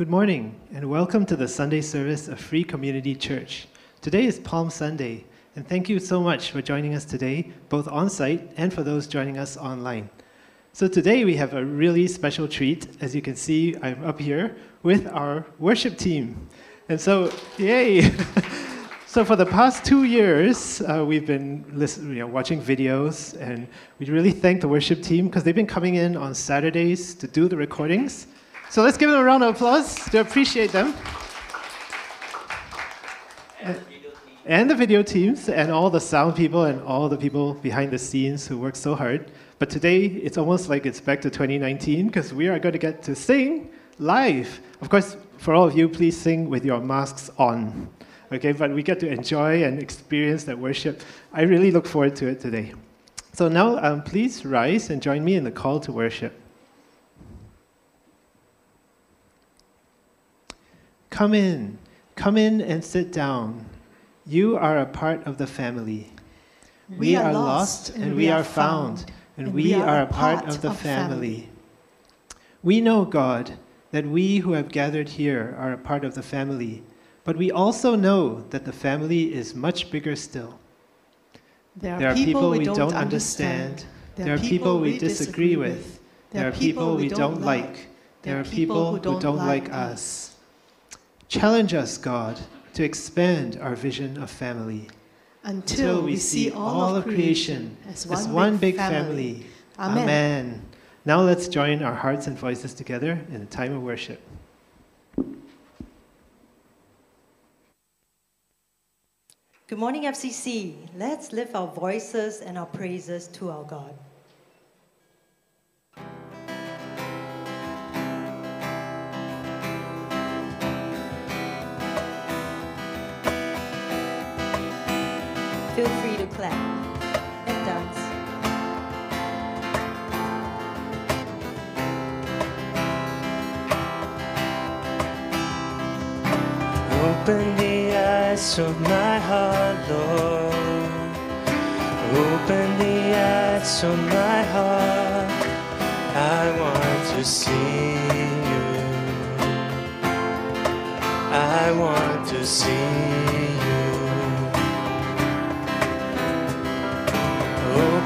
Good morning, and welcome to the Sunday service of Free Community Church. Today is Palm Sunday, and thank you so much for joining us today, both on site and for those joining us online. So, today we have a really special treat. As you can see, I'm up here with our worship team. And so, yay! so, for the past two years, uh, we've been listen, you know, watching videos, and we really thank the worship team because they've been coming in on Saturdays to do the recordings. So, let's give them a round of applause to appreciate them. And the video teams, and all the sound people, and all the people behind the scenes who work so hard. But today, it's almost like it's back to 2019 because we are going to get to sing live. Of course, for all of you, please sing with your masks on. Okay, but we get to enjoy and experience that worship. I really look forward to it today. So now, um, please rise and join me in the call to worship. Come in, come in and sit down. You are a part of the family. We, we are, are, lost and we are found. found and we are a part of the family. We know, God, that we who have gathered here are a part of the family, but we also know that the family is much bigger still. There are, there are people, we don't understand. There are people we disagree with. There are people we don't like. There are people who don't like us. Challenge us, God, to expand our vision of family until we see all of creation as one, as one big, family. family. Amen. Amen. Now let's join our hearts and voices together in a time of worship. Good morning, FCC. Let's lift our voices and our praises to our God. Feel free to clap and dance. Open the eyes of my heart, Lord. Open the eyes of my heart. I want to see you. I want to see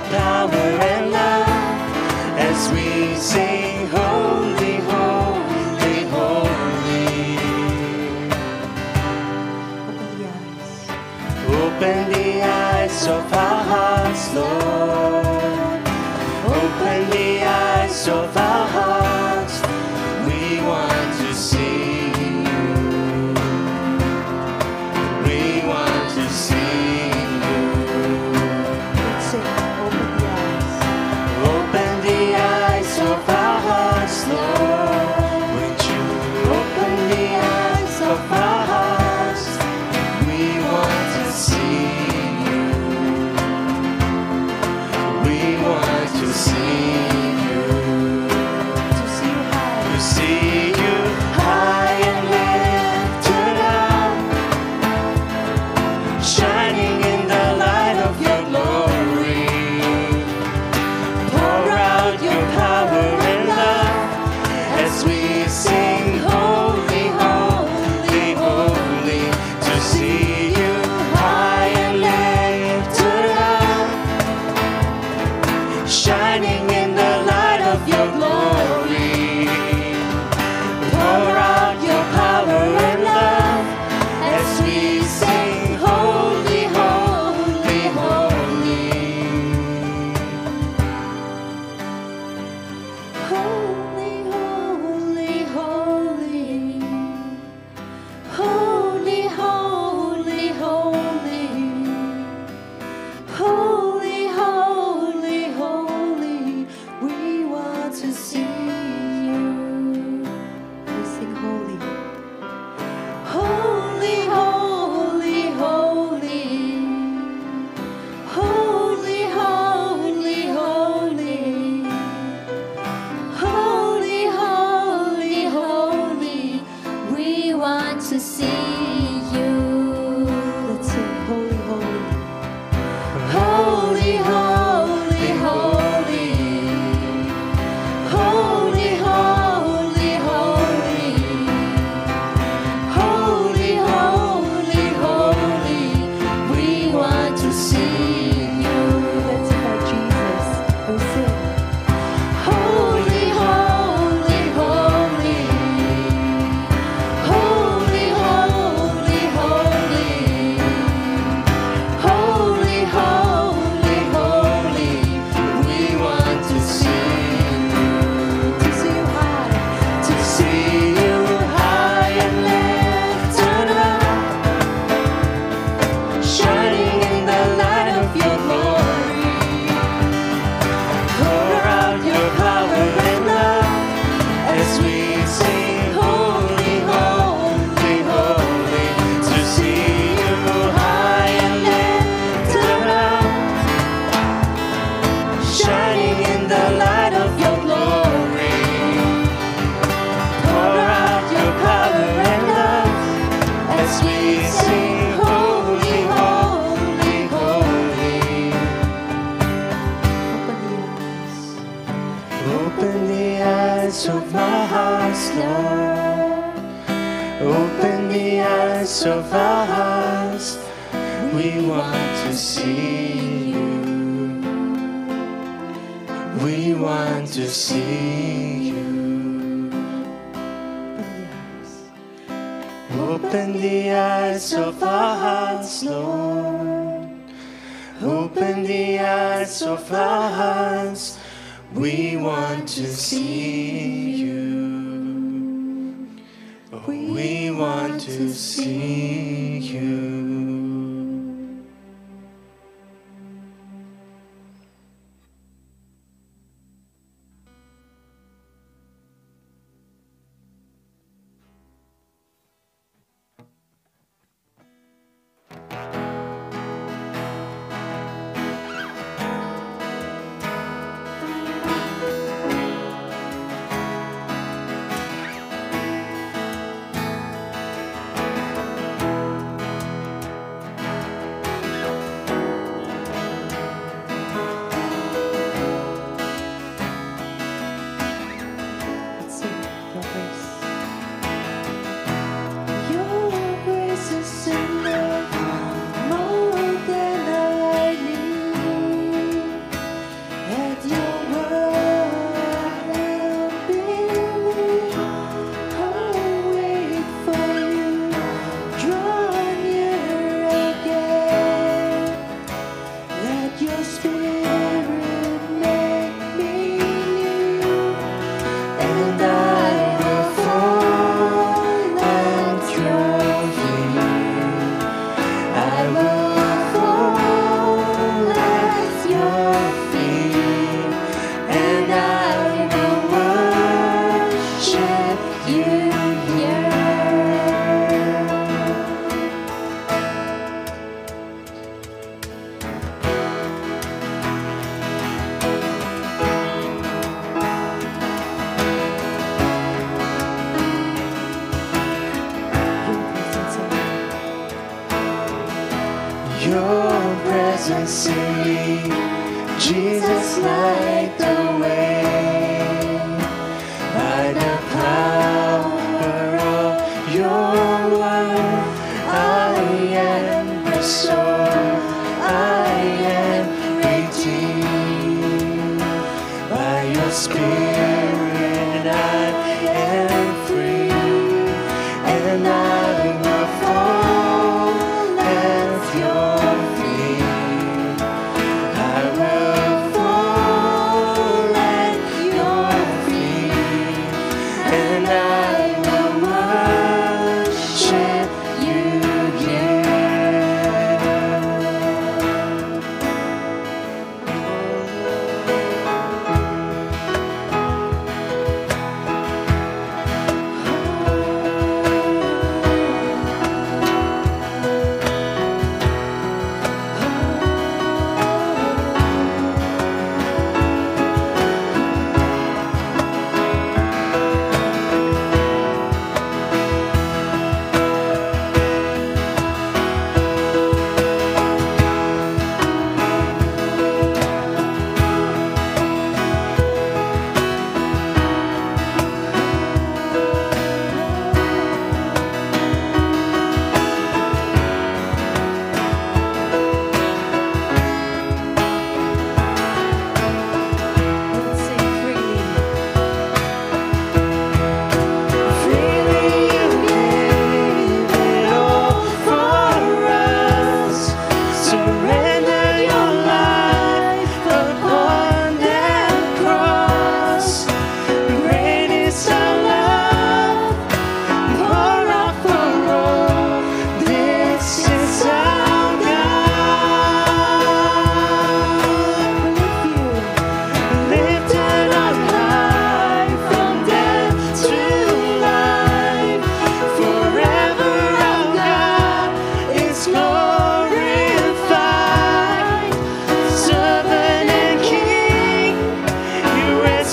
power and love as we sing holy, holy,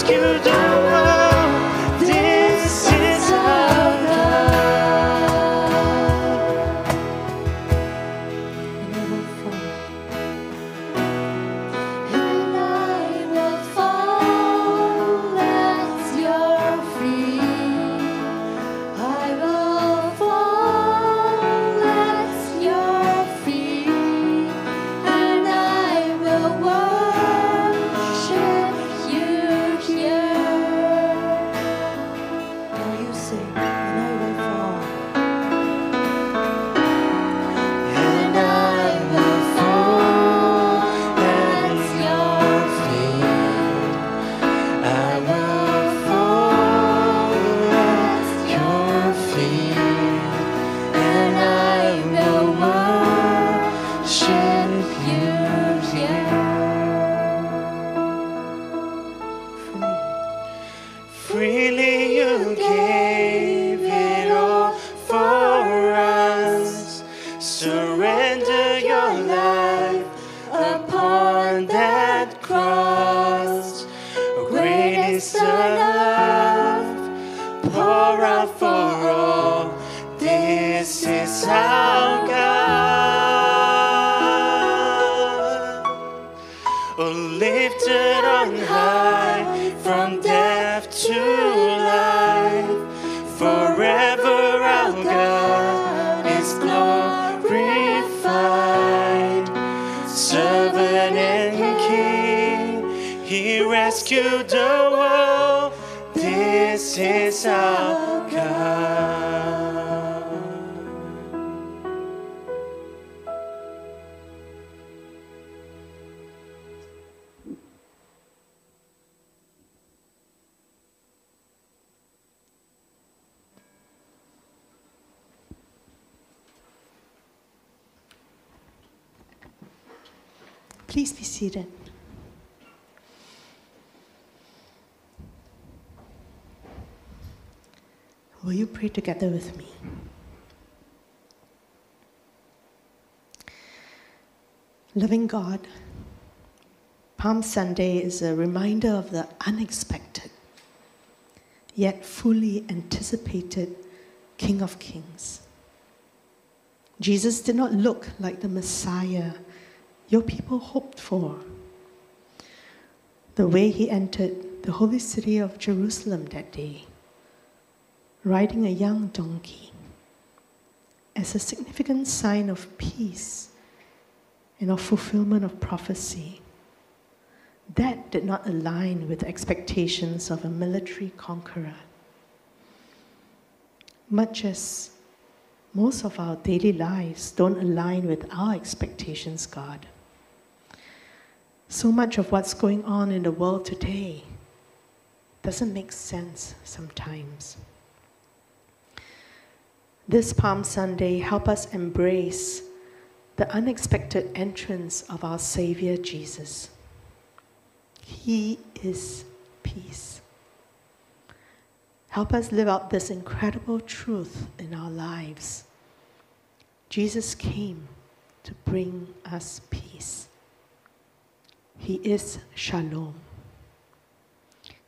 ask you. Pray together with me? Loving God, Palm Sunday is a reminder of the unexpected, yet fully anticipated King of Kings. Jesus did not look like the Messiah your people hoped for. The way he entered the holy city of Jerusalem that day, riding a young donkey, as a significant sign of peace and of fulfillment of prophecy. That did not align with expectations of a military conqueror. Much as most of our daily lives don't align with our expectations, God. So much of what's going on in the world today doesn't make sense sometimes. This Palm Sunday, help us embrace the unexpected entrance of our Savior Jesus. He is peace. Help us live out this incredible truth in our lives. Jesus came to bring us peace. He is shalom.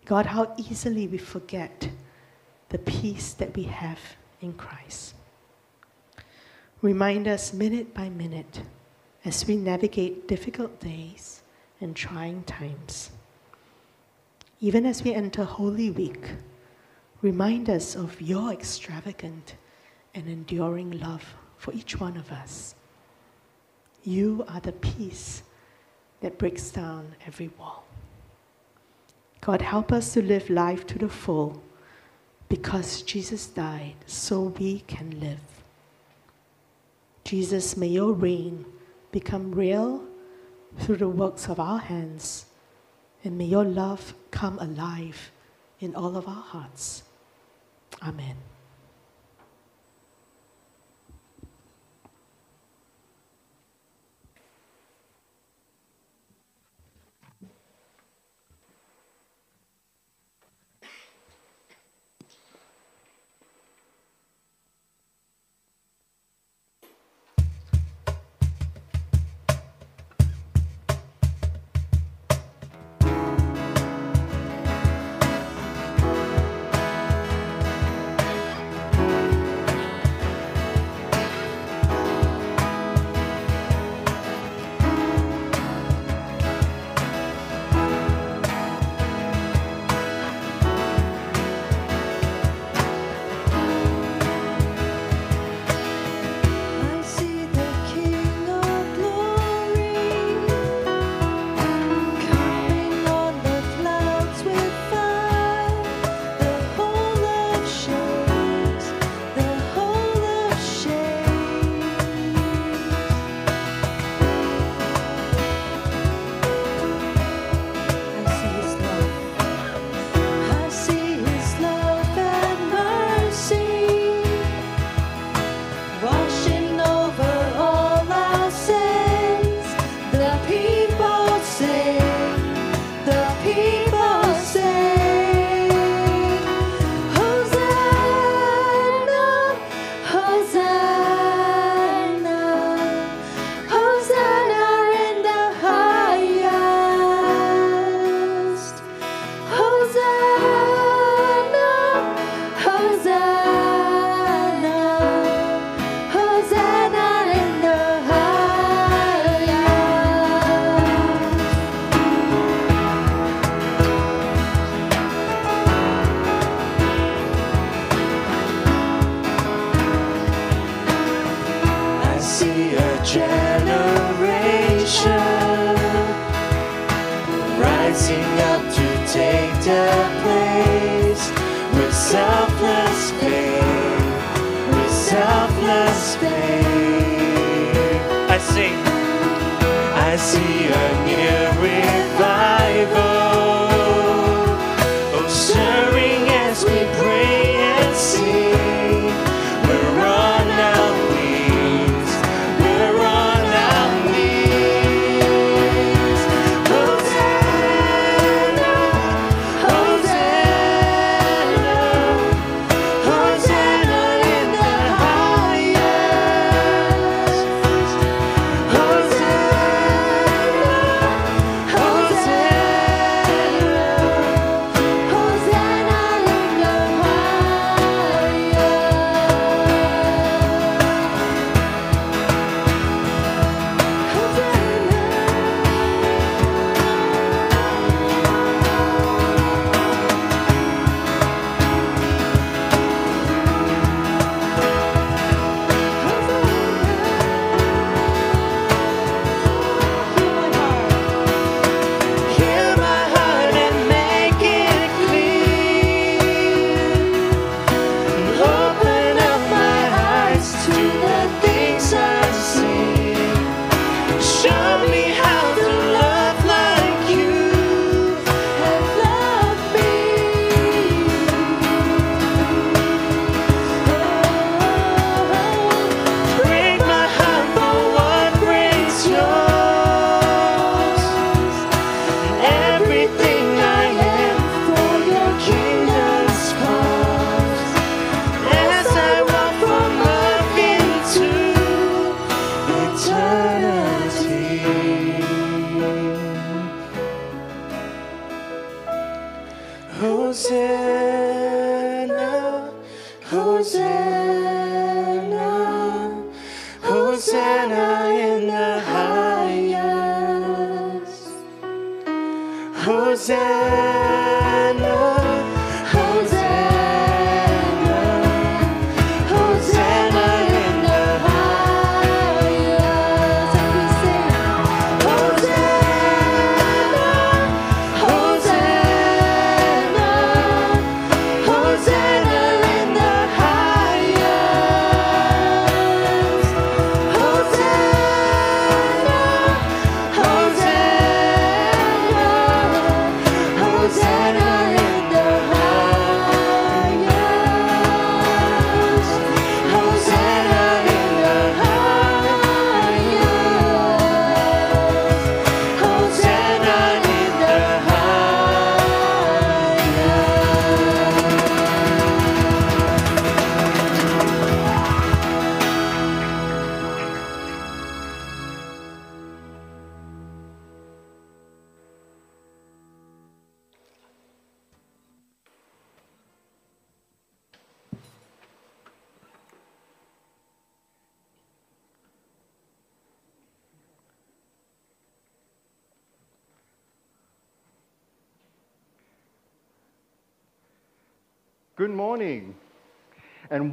God, how easily we forget the peace that we have in Christ. Remind us minute by minute as we navigate difficult days and trying times. Even as we enter Holy Week, remind us of your extravagant and enduring love for each one of us. You are the peace that breaks down every wall. God, help us to live life to the full because Jesus died so we can live. Jesus, may your reign become real through the works of our hands, and may your love come alive in all of our hearts. Amen.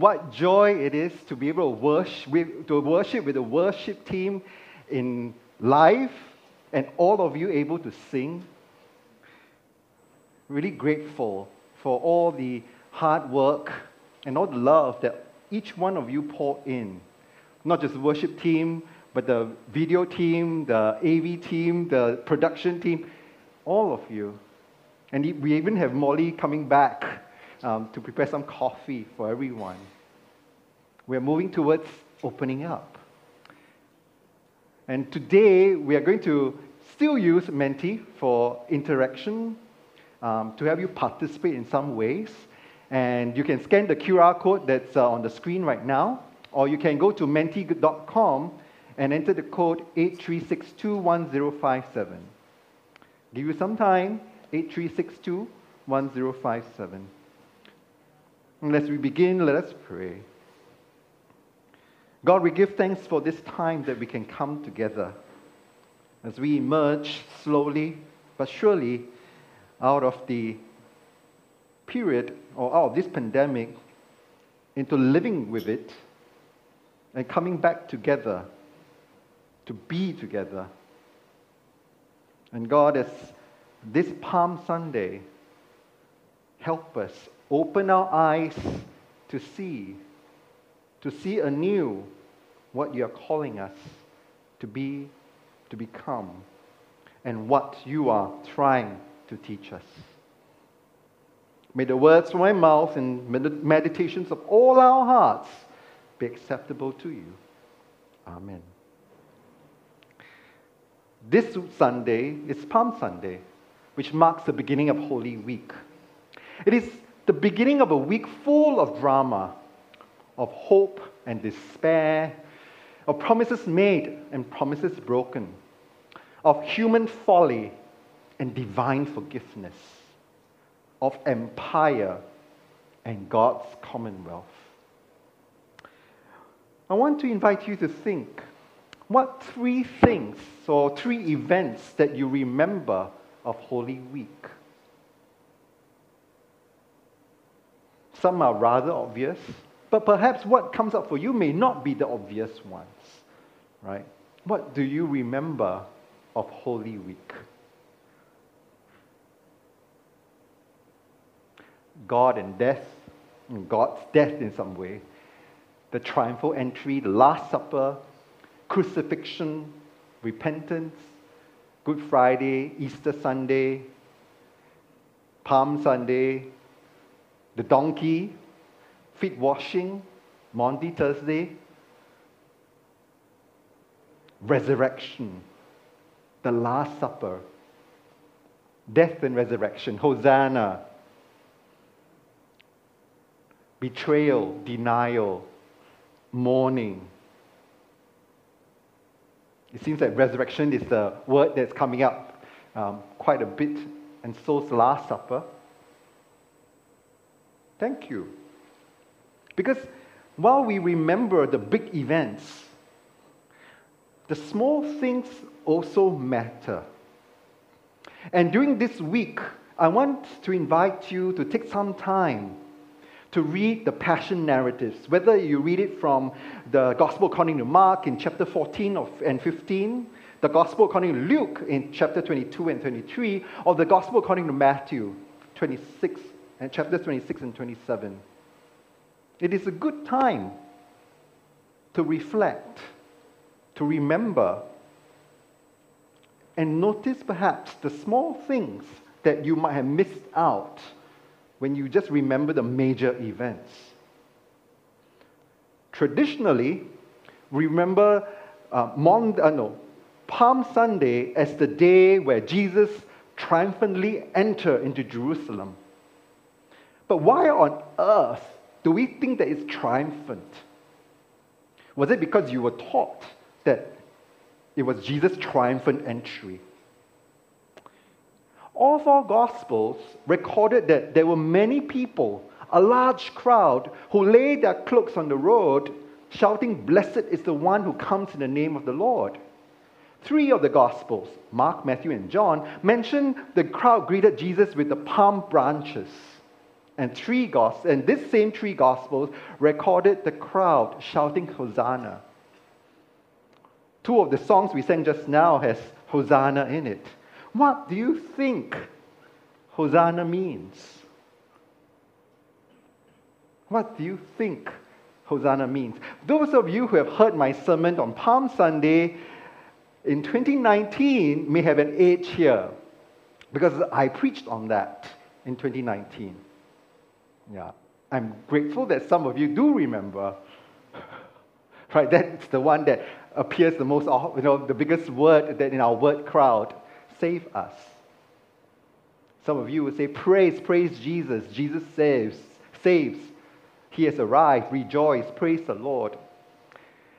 What joy it is to be able to worship with, to worship with the worship team in live and all of you able to sing. Really grateful for all the hard work and all the love that each one of you poured in. Not just the worship team, but the video team, the AV team, the production team, all of you. And we even have Molly coming back um, to prepare some coffee for everyone. We're moving towards opening up. And today we are going to still use Menti for interaction, um, to have you participate in some ways. And you can scan the QR code that's uh, on the screen right now, or you can go to menti.com and enter the code 83621057. Give you some time, 83621057. And as we begin, let us pray. God, we give thanks for this time that we can come together as we emerge slowly but surely out of the period or out of this pandemic into living with it and coming back together to be together. And God, as this Palm Sunday, help us open our eyes to see, to see anew what you are calling us to be, to become. and what you are trying to teach us. May the words from my mouth and med- meditations of all our hearts be acceptable to you. Amen. This Sunday is Palm Sunday, which marks the beginning of Holy Week. It is the beginning of a week full of drama, of hope and despair, of promises made and promises broken, of human folly and divine forgiveness, of empire and God's commonwealth. I want to invite you to think what three things or three events that you remember of Holy Week? Some are rather obvious, but perhaps what comes up for you may not be the obvious ones, right? What do you remember of Holy Week? God and death, God's death in some way, the triumphal entry, the Last Supper, crucifixion, repentance, Good Friday, Easter Sunday, Palm Sunday, the donkey, feet washing, Monday, Thursday, resurrection, the Last Supper, death and resurrection, Hosanna, betrayal, denial, mourning, it seems that resurrection is the word that's coming up um, quite a bit, and so is Last Supper. Thank you. Because while we remember the big events, the small things also matter. And during this week, I want to invite you to take some time to read the passion narratives, whether you read it from the Gospel according to Mark in chapter 14 of, and 15, the Gospel according to Luke in chapter 22 and 23, or the Gospel according to Matthew 26 and chapter 26 and 27. It is a good time to reflect, to remember, and notice perhaps the small things that you might have missed out when you just remember the major events. Traditionally, remember uh, Mon- uh, no, Palm Sunday as the day where Jesus triumphantly entered into Jerusalem. But why on earth do we think that it's triumphant? Was it because you were taught that it was Jesus' triumphant entry? all four Gospels recorded that there were many people, a large crowd, who laid their cloaks on the road, shouting, Blessed is the one who comes in the name of the Lord. Three of the Gospels, Mark, Matthew, and John, mention the crowd greeted Jesus with the palm branches. And three gospels, and this same three Gospels recorded the crowd shouting Hosanna. Two of the songs we sang just now has Hosanna in it. What do you think Hosanna means? What do you think Hosanna means? Those of you who have heard my sermon on Palm Sunday in 2019 may have an age here because I preached on that in 2019. Yeah. I'm grateful that some of you do remember. right, that's the one that appears the most, you know, the biggest word that in our word crowd save us. Some of you would say, Praise, praise Jesus. Jesus saves, saves. He has arrived. Rejoice. Praise the Lord.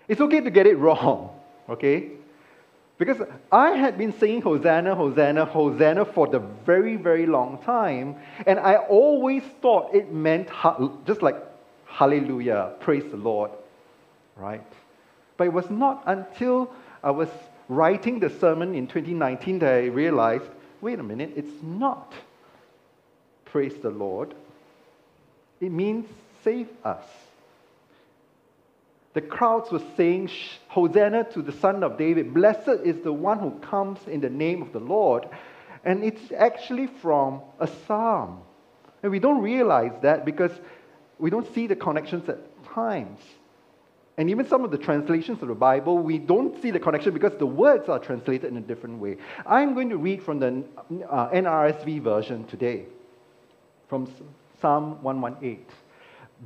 It's okay to get it wrong, okay? Because I had been saying Hosanna, Hosanna, Hosanna for the very, very long time, and I always thought it meant just like Hallelujah, praise the Lord, right? But it was not until I was writing the sermon in 2019 that I realized wait a minute, it's not praise the Lord. It means save us. The crowds were saying, Hosanna to the Son of David. Blessed is the one who comes in the name of the Lord. And it's actually from a psalm. And we don't realize that because we don't see the connections at times. And even some of the translations of the Bible, we don't see the connection because the words are translated in a different way. I'm going to read from the uh, NRSV version today, from Psalm 118.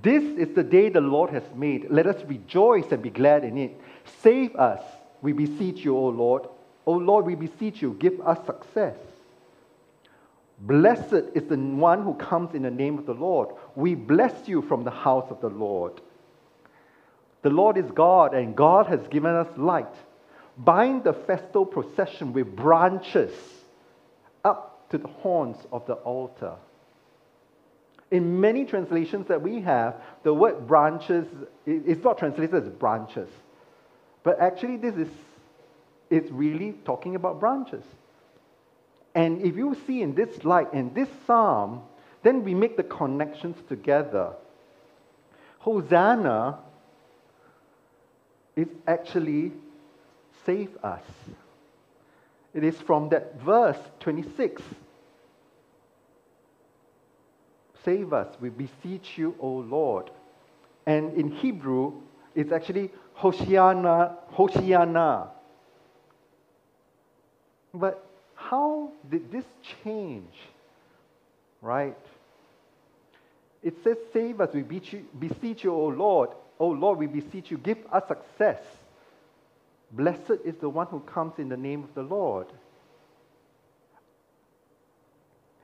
This is the day the Lord has made. Let us rejoice and be glad in it. Save us, we beseech you, O Lord. O Lord, we beseech you, give us success. Blessed is the one who comes in the name of the Lord. We bless you from the house of the Lord. The Lord is God, and God has given us light. Bind the festal procession with branches up to the horns of the altar. In many translations that we have, the word branches is not translated as branches. But actually, this is it's really talking about branches. And if you see in this light, in this psalm, then we make the connections together. Hosanna is actually save us. It is from that verse 26. Save us, we beseech you, O Lord. And in Hebrew, it's actually Hoshiana, Hoshiana. But how did this change? Right? It says, Save us, we beseech you, O Lord. O Lord, we beseech you, give us success. Blessed is the one who comes in the name of the Lord.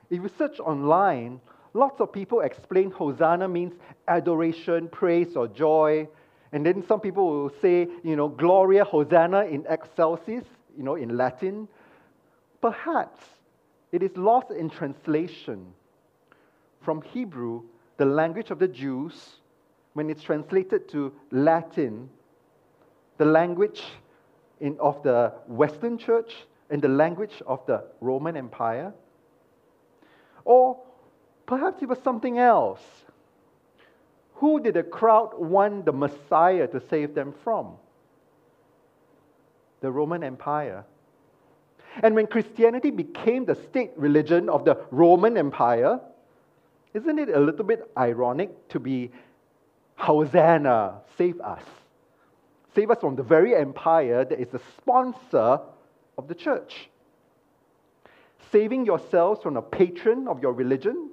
If you search online, lots of people explain Hosanna means adoration, praise, or joy. And then some people will say, you know, Gloria Hosanna in excelsis, you know, in Latin. Perhaps it is lost in translation from Hebrew, the language of the Jews, when it's translated to Latin, the language in, of the Western church and the language of the Roman Empire. Or perhaps it was something else. Who did the crowd want the Messiah to save them from? The Roman Empire. And when Christianity became the state religion of the Roman Empire, isn't it a little bit ironic to be Hosanna, save us? Save us from the very empire that is the sponsor of the church. Saving yourselves from a patron of your religion.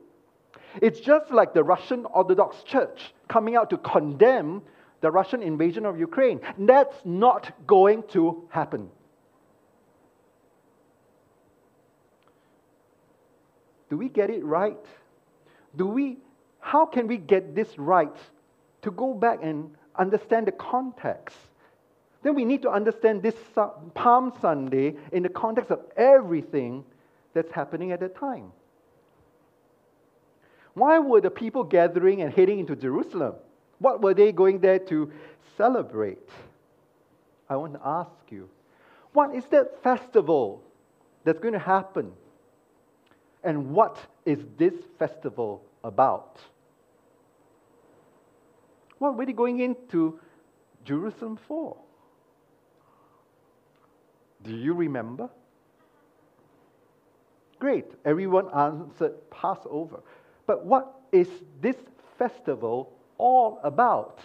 It's just like the Russian Orthodox Church coming out to condemn the Russian invasion of Ukraine. That's not going to happen. Do we get it right? Do we, how can we get this right to go back and understand the context? Then we need to understand this Palm Sunday in the context of everything that's happening at that time. Why were the people gathering and heading into Jerusalem? What were they going there to celebrate? I want to ask you, what is that festival that's going to happen and what is this festival about? What were they going into Jerusalem for? Do you remember? Great, everyone answered Passover. But what is this festival all about?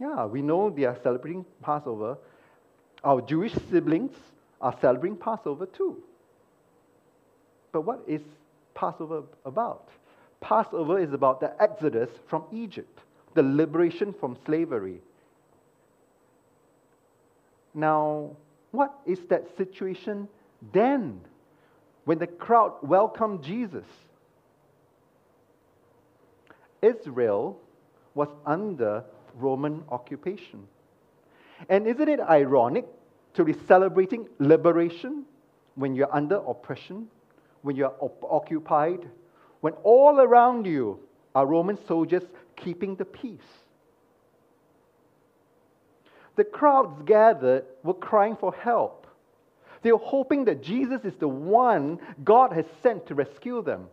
Yeah, we know they are celebrating Passover. Our Jewish siblings are celebrating Passover too. But what is Passover about? Passover is about the exodus from Egypt, the liberation from slavery. Now, what is that situation then when the crowd welcomed Jesus? Israel was under Roman occupation. And isn't it ironic to be celebrating liberation when you're under oppression? when you're op- occupied, when all around you are Roman soldiers keeping the peace. The crowds gathered were crying for help. They were hoping that Jesus is the one God has sent to rescue them.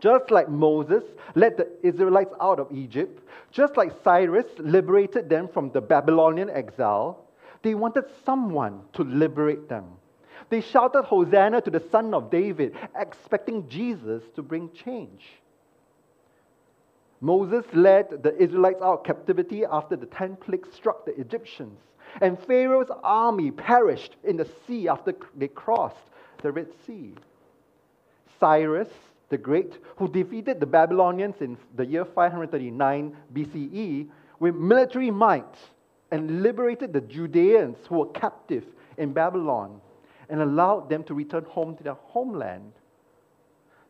Just like Moses led the Israelites out of Egypt, just like Cyrus liberated them from the Babylonian exile, they wanted someone to liberate them. They shouted Hosanna to the Son of David, expecting Jesus to bring change. Moses led the Israelites out of captivity after the ten plagues struck the Egyptians. And Pharaoh's army perished in the sea after they crossed the Red Sea. Cyrus the Great, who defeated the Babylonians in the year 539 BCE with military might and liberated the Judeans who were captive in Babylon and allowed them to return home to their homeland.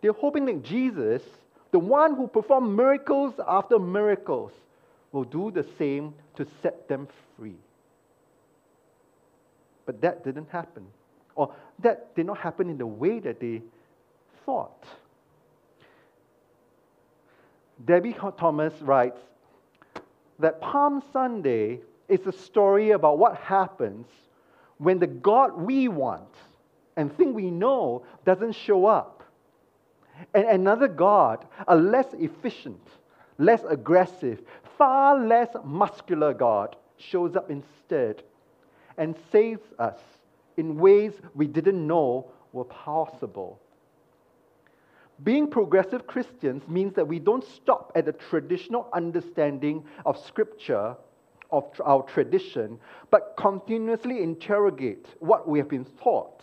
They're hoping that Jesus, the one who performed miracles after miracles, will do the same to set them free. But that didn't happen. Or that did not happen in the way that they thought. Debie Thomas writes that Palm Sunday is a story about what happens when the God we want and think we know doesn't show up. And another God, a less efficient, less aggressive, far less muscular God, shows up instead and saves us in ways we didn't know were possible. Being progressive Christians means that we don't stop at the traditional understanding of Scripture, of our tradition, but continuously interrogate what we have been taught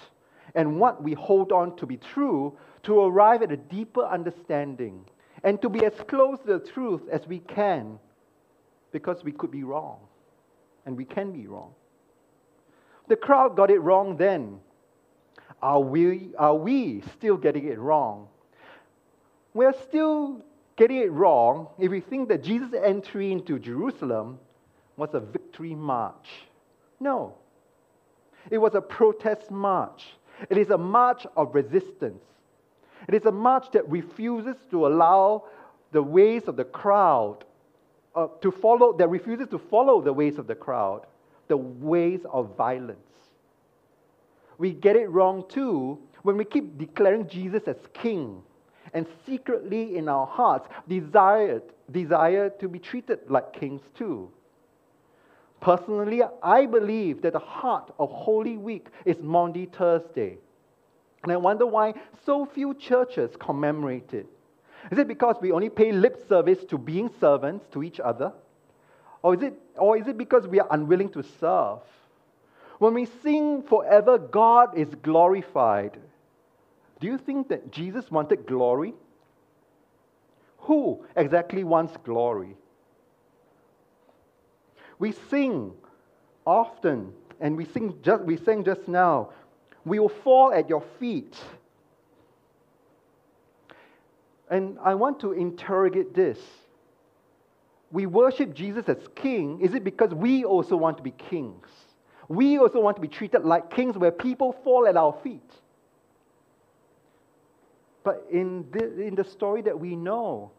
and what we hold on to be true to arrive at a deeper understanding and to be as close to the truth as we can because we could be wrong and we can be wrong. The crowd got it wrong then. Are we, are we still getting it wrong? We're still getting it wrong if we think that Jesus' entry into Jerusalem was a victory march. No. It was a protest march. It is a march of resistance. It is a march that refuses to allow the ways of the crowd uh, to follow, that refuses to follow the ways of the crowd, the ways of violence. We get it wrong too when we keep declaring Jesus as king and secretly in our hearts desired, desire to be treated like kings too. Personally, I believe that the heart of Holy Week is Maundy Thursday. And I wonder why so few churches commemorate it. Is it because we only pay lip service to being servants to each other? Or is it, or is it because we are unwilling to serve? When we sing forever, God is glorified, do you think that Jesus wanted glory? Who exactly wants glory? We sing often, and we sing just we sang just now, we will fall at your feet. And I want to interrogate this. We worship Jesus as king. Is it because we also want to be kings? We also want to be treated like kings where people fall at our feet. But in the, in the story that we know,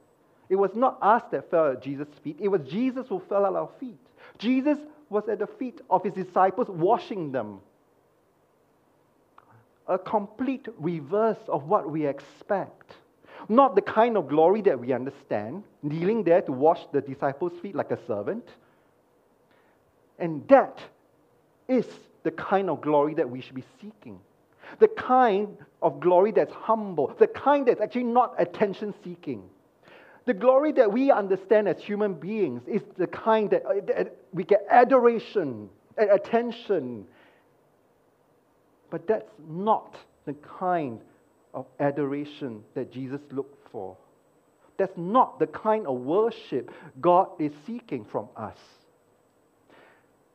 it was not us that fell at Jesus' feet, it was Jesus who fell at our feet. Jesus was at the feet of his disciples, washing them. A complete reverse of what we expect. Not the kind of glory that we understand, kneeling there to wash the disciples' feet like a servant. And that is the kind of glory that we should be seeking the kind of glory that's humble, the kind that's actually not attention seeking. The glory that we understand as human beings is the kind that, that we get adoration and attention. But that's not the kind of adoration that Jesus looked for. That's not the kind of worship God is seeking from us.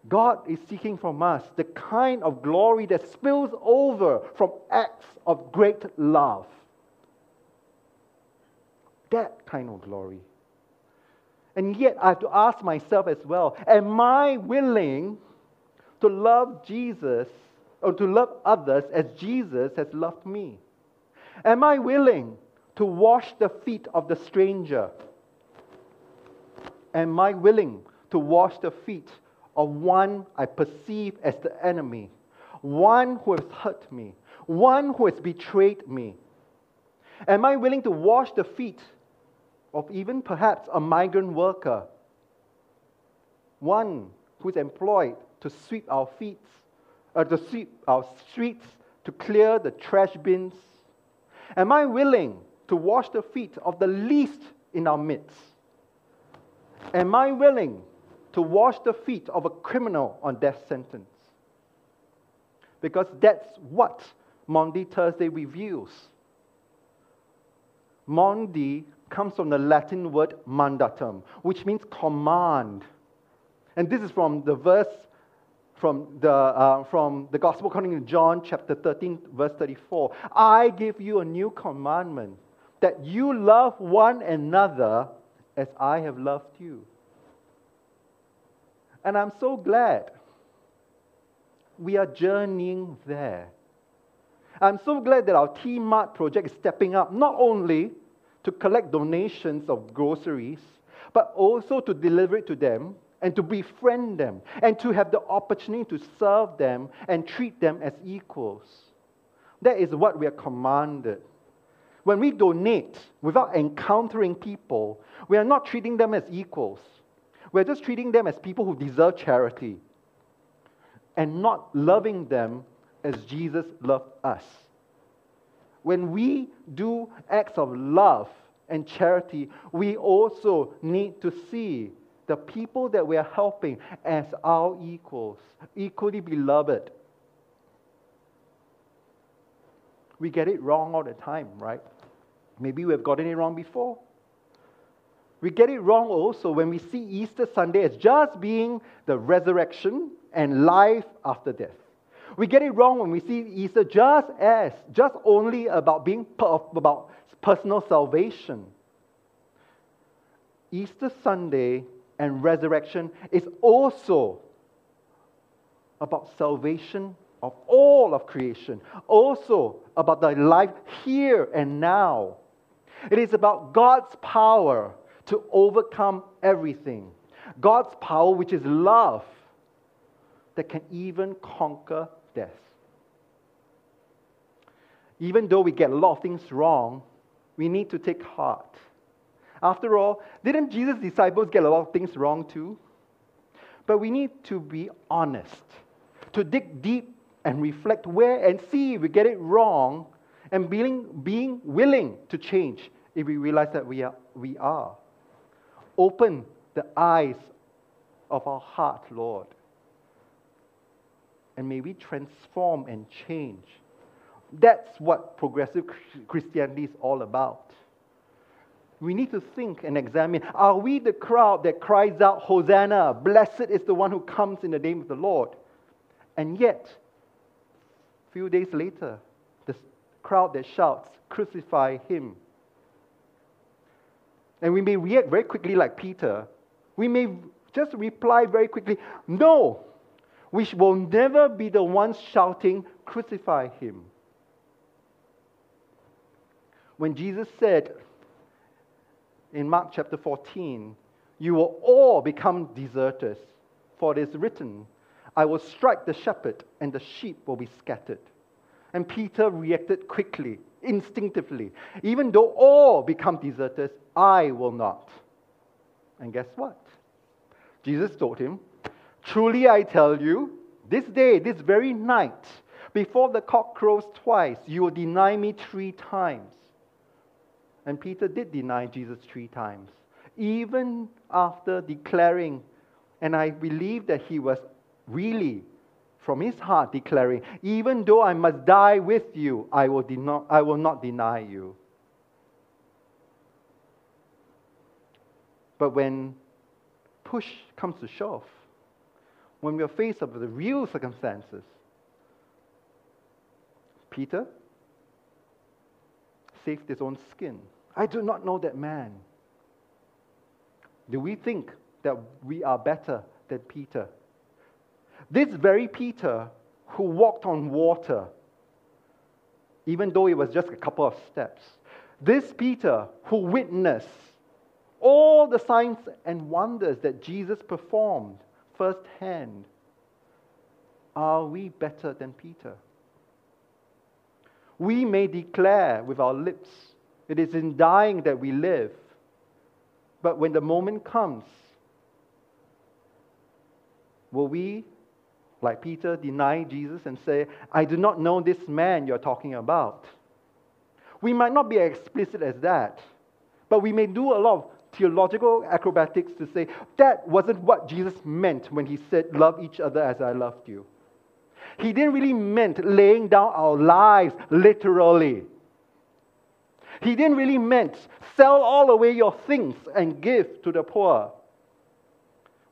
God is seeking from us the kind of glory that spills over from acts of great love. That kind of glory. And yet, I have to ask myself as well Am I willing to love Jesus or to love others as Jesus has loved me? Am I willing to wash the feet of the stranger? Am I willing to wash the feet of one I perceive as the enemy, one who has hurt me, one who has betrayed me? Am I willing to wash the feet of even perhaps a migrant worker, one who is employed to sweep our feet, uh, to sweep our streets, to clear the trash bins? Am I willing to wash the feet of the least in our midst? Am I willing to wash the feet of a criminal on death sentence? Because that's what Maundy Thursday reveals. Maundy comes from the Latin word mandatum, which means command. And this is from the verse from the, uh, from the Gospel according to John chapter 13, verse 34. I give you a new commandment that you love one another as I have loved you. And I'm so glad we are journeying there. I'm so glad that our T Mart project is stepping up not only to collect donations of groceries, but also to deliver it to them and to befriend them and to have the opportunity to serve them and treat them as equals. That is what we are commanded. When we donate without encountering people, we are not treating them as equals. We're just treating them as people who deserve charity and not loving them as Jesus loved us. When we do acts of love and charity, we also need to see the people that we are helping as our equals, equally beloved. We get it wrong all the time, right? Maybe we've gotten it wrong before. We get it wrong also when we see Easter Sunday as just being the resurrection and life after death. We get it wrong when we see Easter just as, just only about being about personal salvation. Easter Sunday and resurrection is also about salvation of all of creation, also about the life here and now. It is about God's power to overcome everything. God's power, which is love, that can even conquer death. Even though we get a lot of things wrong, we need to take heart. After all, didn't Jesus' disciples get a lot of things wrong too? But we need to be honest, to dig deep and reflect where and see if we get it wrong and being, being willing to change if we realize that we are, we are. Open the eyes of our heart, Lord. And may we transform and change. That's what progressive Christianity is all about. We need to think and examine are we the crowd that cries out, Hosanna, blessed is the one who comes in the name of the Lord? And yet, a few days later, the crowd that shouts, Crucify him. And we may react very quickly like Peter. We may just reply very quickly, No, we will never be the ones shouting, Crucify him. When Jesus said in Mark chapter 14, You will all become deserters, for it is written, I will strike the shepherd, and the sheep will be scattered. And Peter reacted quickly instinctively. Even though all become deserters, I will not. And guess what? Jesus told him, Truly I tell you, this day, this very night, before the cock crows twice, you will deny me three times. And Peter did deny Jesus three times, even after declaring, and I believe that he was really from his heart declaring, Even though I must die with you, I will, I will not deny you. But when push comes to shove, when we are faced with the real circumstances, Peter saved his own skin. I do not know that man. Do we think that we are better than Peter? This very Peter who walked on water, even though it was just a couple of steps, this Peter who witnessed all the signs and wonders that Jesus performed firsthand, are we better than Peter? We may declare with our lips, it is in dying that we live. But when the moment comes, will we like Peter, deny Jesus and say, I do not know this man you're talking about. We might not be as explicit as that, but we may do a lot of theological acrobatics to say that wasn't what Jesus meant when he said, Love each other as I loved you. He didn't really meant laying down our lives literally. He didn't really meant sell all away your things and give to the poor.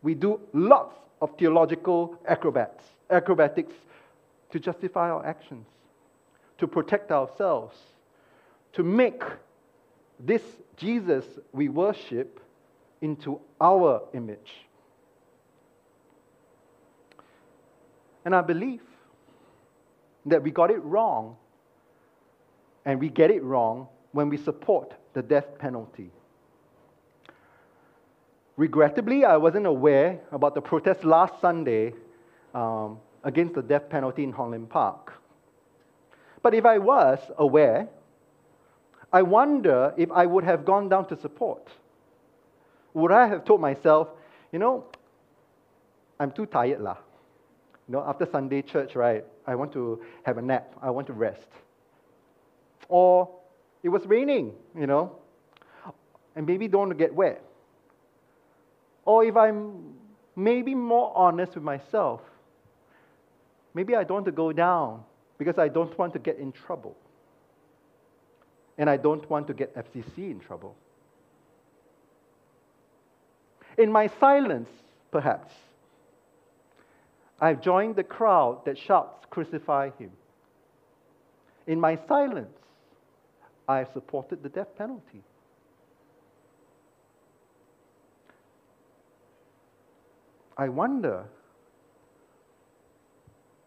We do lots of theological acrobats, acrobatics to justify our actions, to protect ourselves, to make this Jesus we worship into our image. And I believe that we got it wrong, and we get it wrong when we support the death penalty. Regrettably, I wasn't aware about the protest last Sunday um, against the death penalty in Hong Lim Park. But if I was aware, I wonder if I would have gone down to support. Would I have told myself, you know, I'm too tired lah. You know, after Sunday church, right, I want to have a nap. I want to rest. Or it was raining, you know, and maybe don't get wet. Or if I'm maybe more honest with myself, maybe I don't want to go down because I don't want to get in trouble. And I don't want to get FCC in trouble. In my silence, perhaps, I've joined the crowd that shouts, Crucify him. In my silence, I supported the death penalty. I wonder,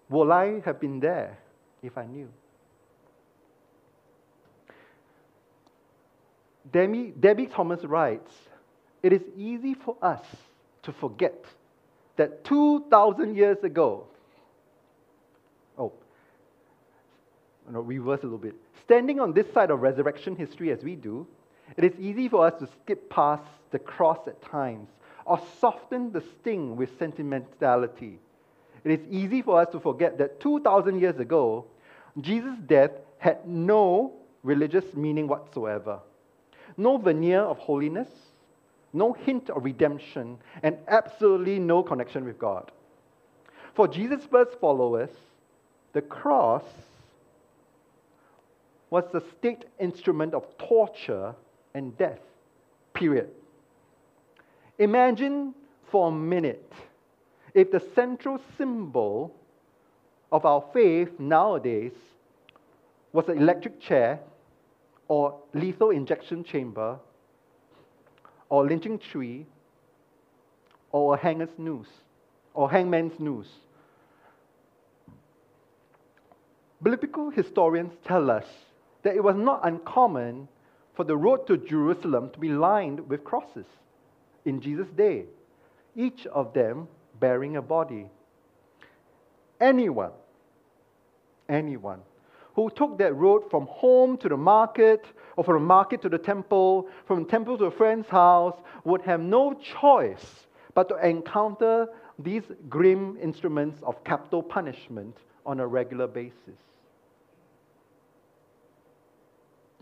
will I have been there if I knew? Debie, Debie Thomas writes, it is easy for us to forget that 2,000 years ago, oh, no, reverse a little bit. Standing on this side of resurrection history as we do, it is easy for us to skip past the cross at times or soften the sting with sentimentality. It is easy for us to forget that 2,000 years ago, Jesus' death had no religious meaning whatsoever, no veneer of holiness, no hint of redemption, and absolutely no connection with God. For Jesus' first followers, the cross was the state instrument of torture and death, period. Imagine for a minute if the central symbol of our faith nowadays was an electric chair or lethal injection chamber or lynching tree or a hanger's noose or hangman's noose. Biblical historians tell us that it was not uncommon for the road to Jerusalem to be lined with crosses in Jesus' day, each of them bearing a body. Anyone, anyone who took that road from home to the market, or from the market to the temple, from the temple to a friend's house, would have no choice but to encounter these grim instruments of capital punishment on a regular basis.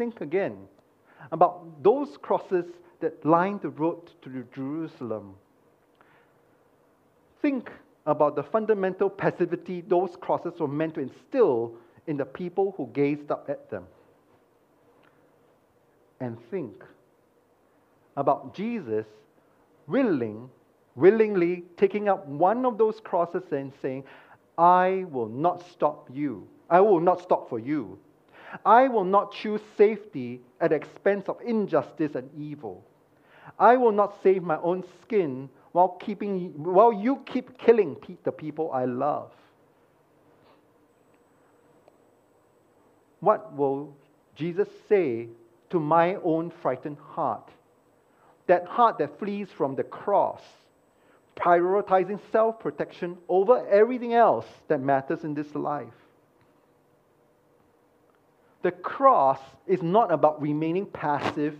Think again about those crosses that lined the road to Jerusalem. Think about the fundamental passivity those crosses were meant to instill in the people who gazed up at them. And think about Jesus willing, willingly taking up one of those crosses and saying, I will not stop you. I will not stop for you. I will not choose safety at the expense of injustice and evil. I will not save my own skin while, keeping, while you keep killing the people I love. What will Jesus say to my own frightened heart? That heart that flees from the cross, prioritizing self protection over everything else that matters in this life. The cross is not about remaining passive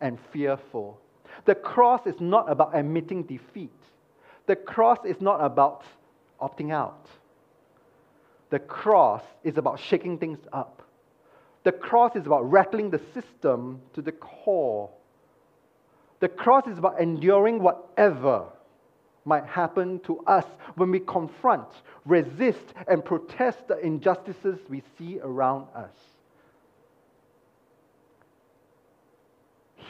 and fearful. The cross is not about admitting defeat. The cross is not about opting out. The cross is about shaking things up. The cross is about rattling the system to the core. The cross is about enduring whatever might happen to us when we confront, resist, and protest the injustices we see around us.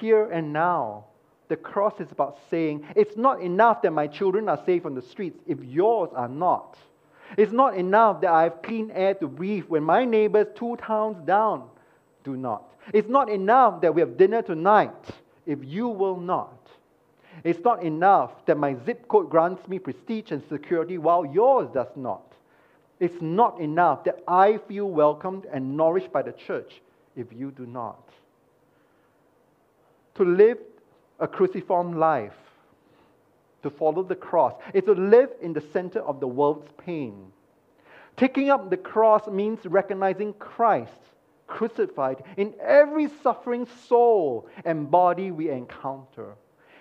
Here and now, the cross is about saying, it's not enough that my children are safe on the streets if yours are not. It's not enough that I have clean air to breathe when my neighbors two towns down do not. It's not enough that we have dinner tonight if you will not. It's not enough that my zip code grants me prestige and security while yours does not. It's not enough that I feel welcomed and nourished by the church if you do not. To live a cruciform life, to follow the cross, is to live in the center of the world's pain. Taking up the cross means recognizing Christ crucified in every suffering soul and body we encounter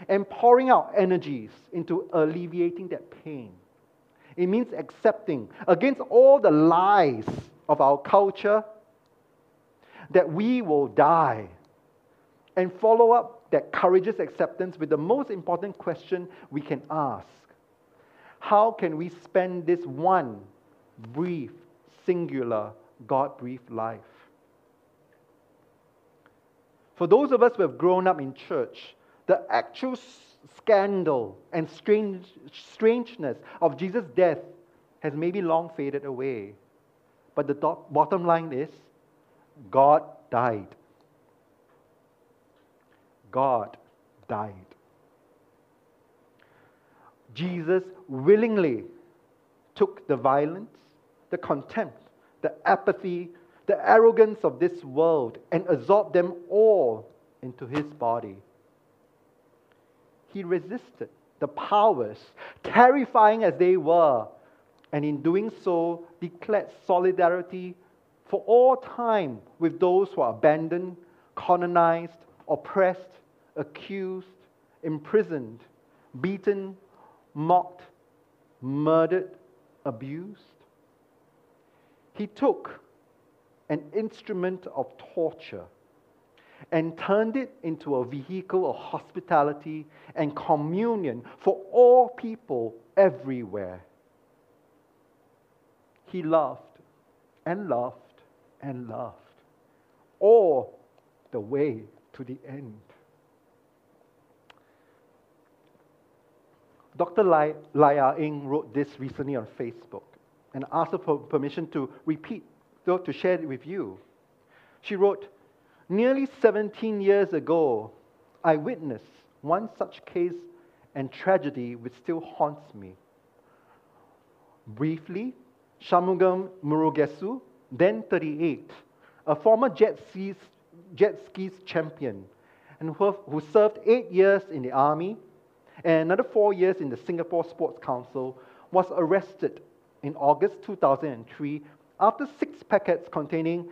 and pouring our energies into alleviating that pain. It means accepting against all the lies of our culture that we will die and follow up that courageous acceptance with the most important question we can ask How can we spend this one brief, singular, God breathed life? For those of us who have grown up in church, the actual scandal and strange, strangeness of Jesus' death has maybe long faded away. But the top, bottom line is God died. God died. Jesus willingly took the violence, the contempt, the apathy, the arrogance of this world and absorbed them all into his body he resisted the powers, terrifying as they were, and in doing so, declared solidarity for all time with those who are abandoned, colonized, oppressed, accused, imprisoned, beaten, mocked, murdered, abused. He took an instrument of torture and turned it into a vehicle of hospitality and communion for all people everywhere. He loved and loved and loved all the way to the end. Dr. Lai, Laya ah Ing wrote this recently on Facebook and asked for permission to repeat, to share it with you. She wrote, Nearly 17 years ago, I witnessed one such case and tragedy which still haunts me. Briefly, Shanmugam Murugesu, then 38, a former jet skis, jet skis champion, and who, who served eight years in the army and another four years in the Singapore Sports Council, was arrested in August 2003 after six packets containing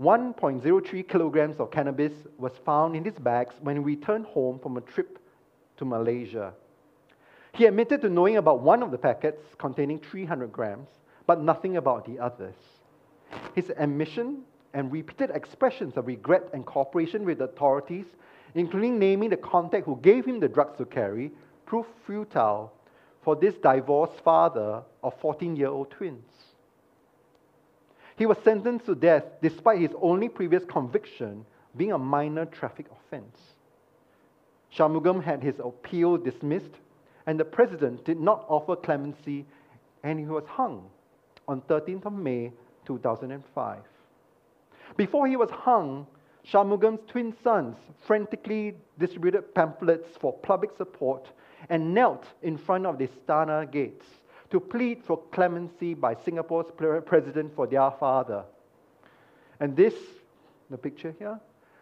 1.03 kilograms of cannabis was found in his bags when he returned home from a trip to Malaysia. He admitted to knowing about one of the packets containing 300 grams, but nothing about the others. His admission and repeated expressions of regret and cooperation with the authorities, including naming the contact who gave him the drugs to carry, proved futile for this divorced father of 14 year old twins. He was sentenced to death despite his only previous conviction being a minor traffic offense. Shanmugam had his appeal dismissed, and the president did not offer clemency, and he was hung on 13th of May 2005. Before he was hung, Shanmugam's twin sons frantically distributed pamphlets for public support and knelt in front of the Istana gates to plead for clemency by Singapore's president for their father. And this, the picture here,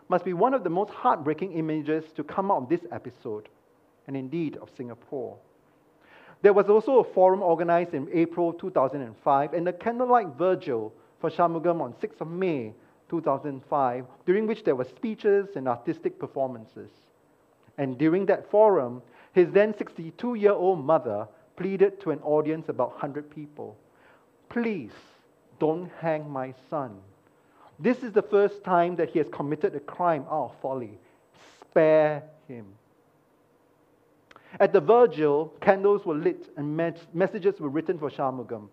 must be one of the most heartbreaking images to come out of this episode, and indeed of Singapore. There was also a forum organized in April 2005 and a candlelight vigil for Shanmugam on 6th of May 2005, during which there were speeches and artistic performances. And during that forum, his then 62 year old mother pleaded to an audience of about 100 people Please don't hang my son. This is the first time that he has committed a crime out of folly. Spare him. At the vigil, candles were lit and messages were written for Shanmugam.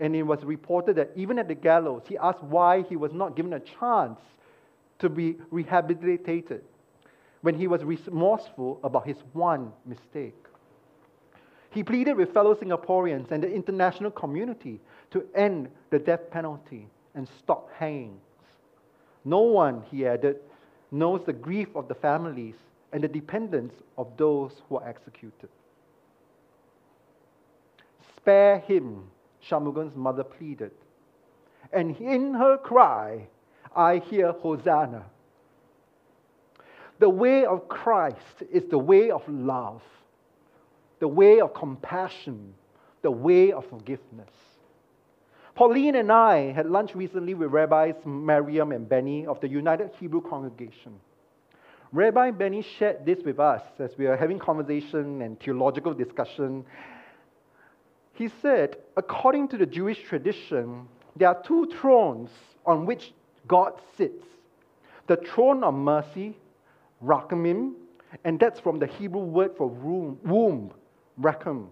And it was reported that even at the gallows, he asked why he was not given a chance to be rehabilitated when he was remorseful about his one mistake. He pleaded with fellow Singaporeans and the international community to end the death penalty and stop hangings. No one, he added, knows the grief of the families and the dependence of those who are executed. Spare him, Shanmugam's mother pleaded. And in her cry, I hear Hosanna. The way of Christ is the way of love, the way of compassion, the way of forgiveness. Pauline and I had lunch recently with Rabbis Mariam and Benny of the United Hebrew Congregation. Rabbi Benny shared this with us as we were having conversation and theological discussion. He said, according to the Jewish tradition, there are two thrones on which God sits the throne of mercy, Rachamim, and that's from the Hebrew word for womb, womb Racham,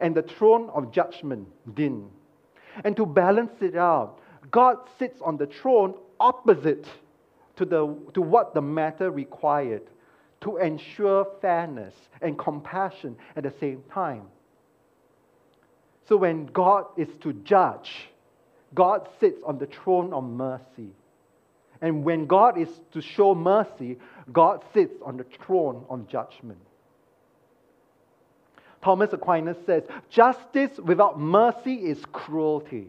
and the throne of judgment, Din. And to balance it out, God sits on the throne opposite to, the, to what the matter required to ensure fairness and compassion at the same time. So when God is to judge, God sits on the throne of mercy. And when God is to show mercy, God sits on the throne of judgment. Thomas Aquinas says, Justice without mercy is cruelty,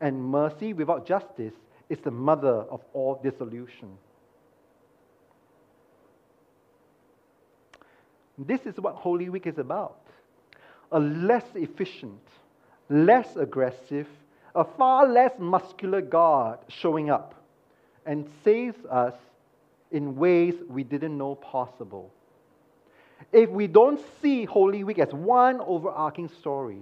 and mercy without justice is the mother of all dissolution. This is what Holy Week is about a less efficient, less aggressive, a far less muscular God showing up and saves us in ways we didn't know possible. If we don't see Holy Week as one overarching story,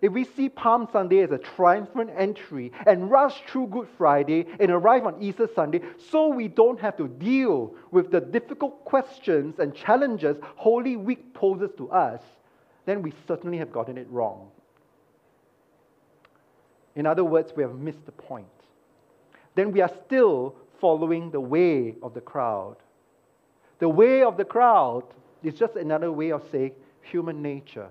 if we see Palm Sunday as a triumphant entry and rush through Good Friday and arrive on Easter Sunday so we don't have to deal with the difficult questions and challenges Holy Week poses to us, then we certainly have gotten it wrong. In other words, we have missed the point. Then we are still following the way of the crowd. The way of the crowd is just another way of saying human nature.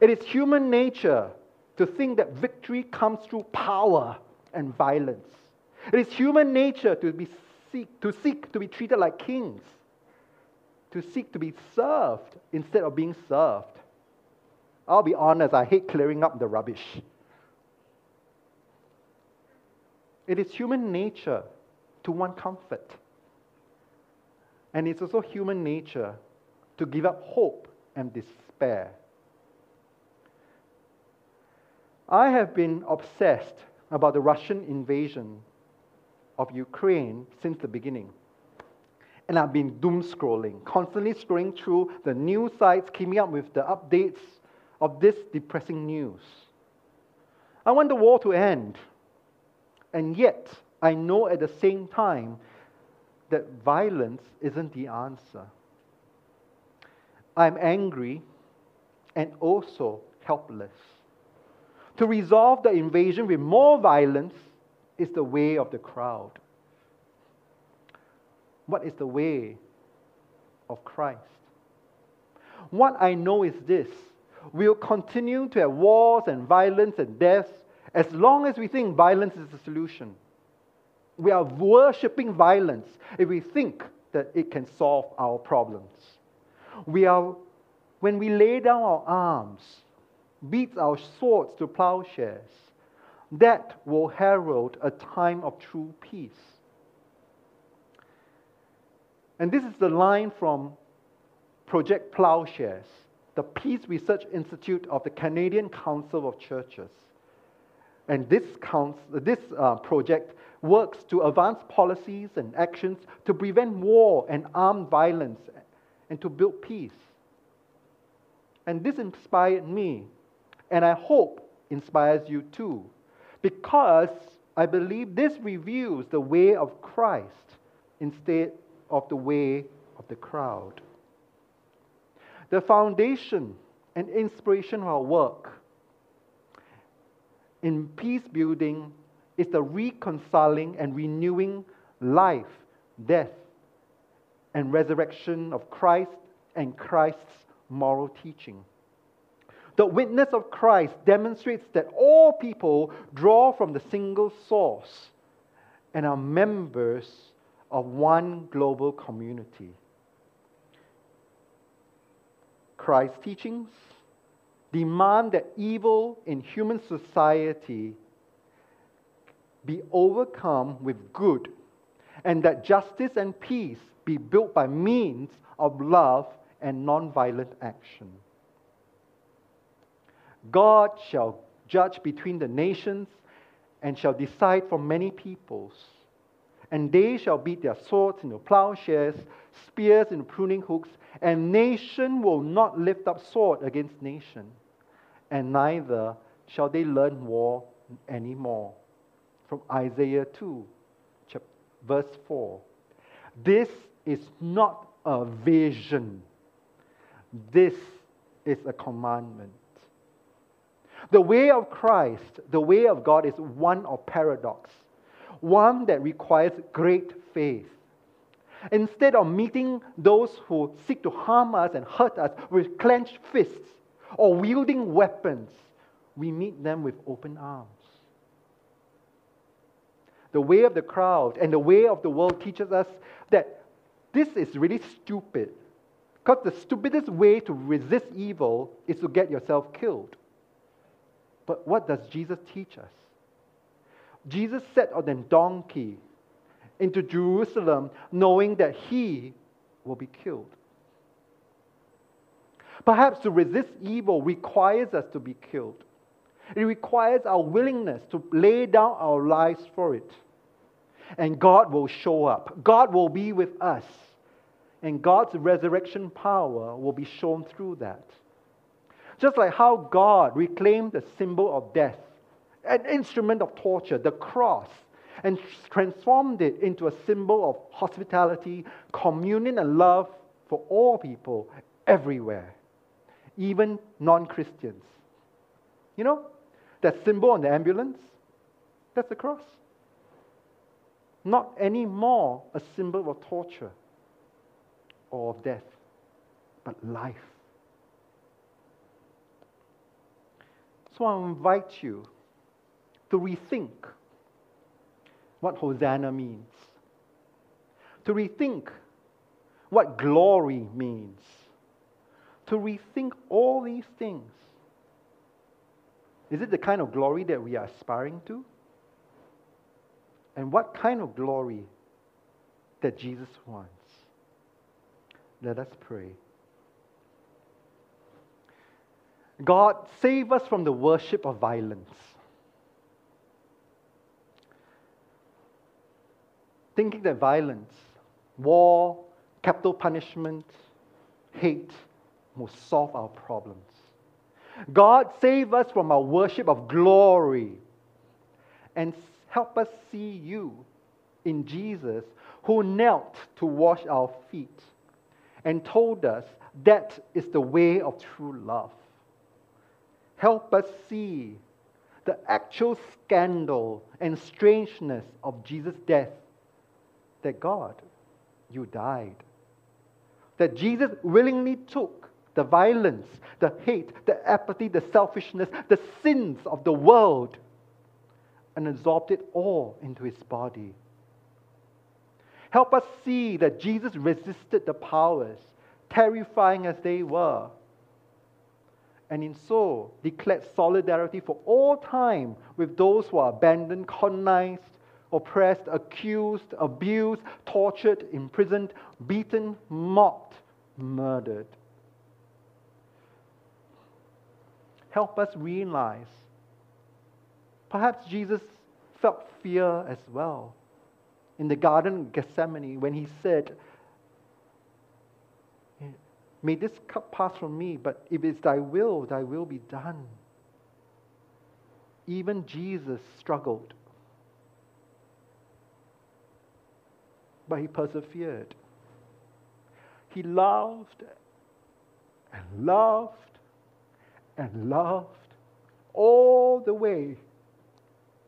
It is human nature to think that victory comes through power and violence. It is human nature to, be seek, to seek to be treated like kings, to seek to be served instead of being served. I'll be honest, I hate clearing up the rubbish. It is human nature to want comfort. And it's also human nature to give up hope and despair. I have been obsessed about the Russian invasion of Ukraine since the beginning. And I've been doom scrolling, constantly scrolling through the news sites, keeping up with the updates of this depressing news. I want the war to end. And yet, I know at the same time that violence isn't the answer. I'm angry and also helpless. To resolve the invasion with more violence is the way of the crowd. What is the way of Christ? What I know is this we'll continue to have wars and violence and deaths as long as we think violence is the solution. We are worshipping violence if we think that it can solve our problems. We are, when we lay down our arms, beat our swords to plowshares, that will herald a time of true peace. And this is the line from Project Plowshares, the Peace Research Institute of the Canadian Council of Churches. And this, council, this uh, project works to advance policies and actions to prevent war and armed violence and to build peace. And this inspired me, and I hope inspires you too, because I believe this reveals the way of Christ instead of the way of the crowd. The foundation and inspiration of our work in peace building is the reconciling and renewing life, death, and resurrection of Christ and Christ's moral teaching. The witness of Christ demonstrates that all people draw from the single source and are members of one global community. Christ's teachings demand that evil in human society be overcome with good, and that justice and peace be built by means of love and nonviolent action. God shall judge between the nations and shall decide for many peoples. And they shall beat their swords into plowshares, spears and pruning hooks, and nation will not lift up sword against nation, and neither shall they learn war anymore. From Isaiah 2, chapter, verse 4. This is not a vision, this is a commandment. The way of Christ, the way of God, is one of paradox, one that requires great faith. Instead of meeting those who seek to harm us and hurt us with clenched fists or wielding weapons, we meet them with open arms. The way of the crowd and the way of the world teaches us that this is really stupid. Because the stupidest way to resist evil is to get yourself killed. But what does Jesus teach us? Jesus sat on a donkey into Jerusalem knowing that he will be killed. Perhaps to resist evil requires us to be killed. It requires our willingness to lay down our lives for it. And God will show up. God will be with us. And God's resurrection power will be shown through that. Just like how God reclaimed the symbol of death, an instrument of torture, the cross, and transformed it into a symbol of hospitality, communion, and love for all people everywhere, even non Christians. You know, that symbol on the ambulance, that's the cross. Not anymore a symbol of torture or of death, but life. So I invite you to rethink what Hosanna means, to rethink what glory means, to rethink all these things. Is it the kind of glory that we are aspiring to? And what kind of glory that Jesus wants? Let us pray. God, save us from the worship of violence. Thinking that violence, war, capital punishment, hate will solve our problems. God, save us from our worship of glory and help us see you in Jesus who knelt to wash our feet and told us that is the way of true love. Help us see the actual scandal and strangeness of Jesus' death. That God, you died. That Jesus willingly took the violence, the hate, the apathy, the selfishness, the sins of the world and absorbed it all into his body. Help us see that Jesus resisted the powers, terrifying as they were, and in so declared solidarity for all time with those who are abandoned, colonized, oppressed, accused, abused, tortured, imprisoned, beaten, mocked, murdered. Help us realize. Perhaps Jesus felt fear as well in the Garden of Gethsemane when he said, May this cup pass from me, but if it's thy will, thy will be done. Even Jesus struggled. But he persevered. He loved and loved and loved all the way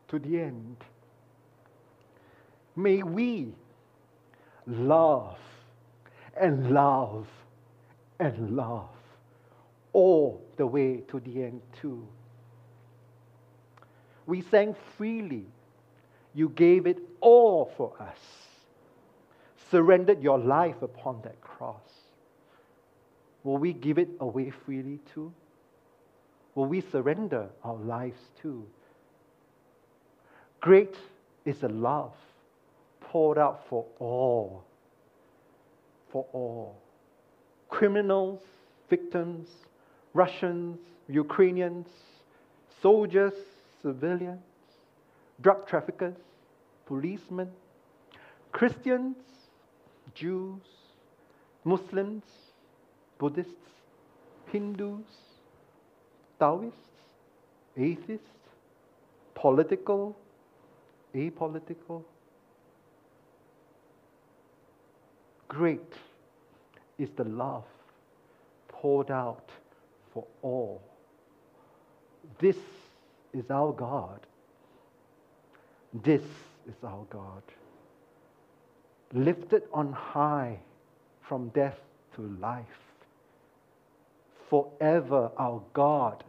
to the end. May we love and love and love all the way to the end, too. We sang freely. You gave it all for us, surrendered your life upon that cross. Will we give it away freely too? Will we surrender our lives too? Great is the love poured out for all. For all. Criminals, victims, Russians, Ukrainians, soldiers, civilians, drug traffickers, policemen, Christians, Jews, Muslims, Buddhists, Hindus, Taoists, atheists, political, apolitical. Great is the love poured out for all. This is our God. This is our God. Lifted on high from death to life. Forever our God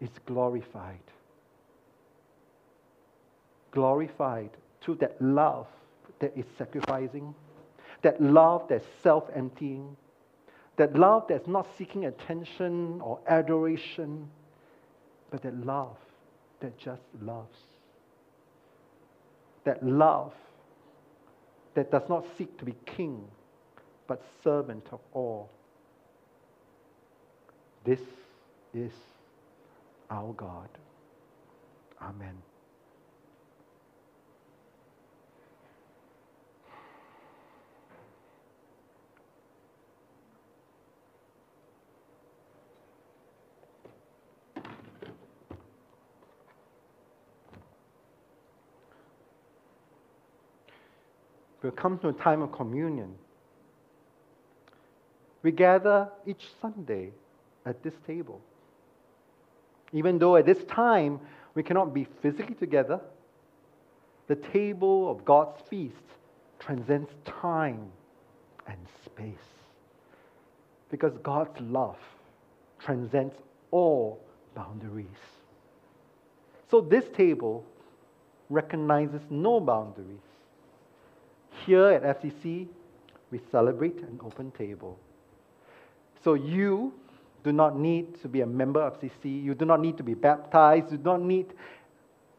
is glorified. Glorified through that love that is sacrificing, that love that's self emptying, that love that's not seeking attention or adoration, but that love that just loves. That love that does not seek to be king, but servant of all. This is our God. Amen. We'll come to a time of communion. We gather each Sunday at this table. Even though at this time we cannot be physically together, the table of God's feast transcends time and space. Because God's love transcends all boundaries. So this table recognizes no boundaries. Here at FCC, we celebrate an open table. So you do not need to be a member of CC. You do not need to be baptized. You do not need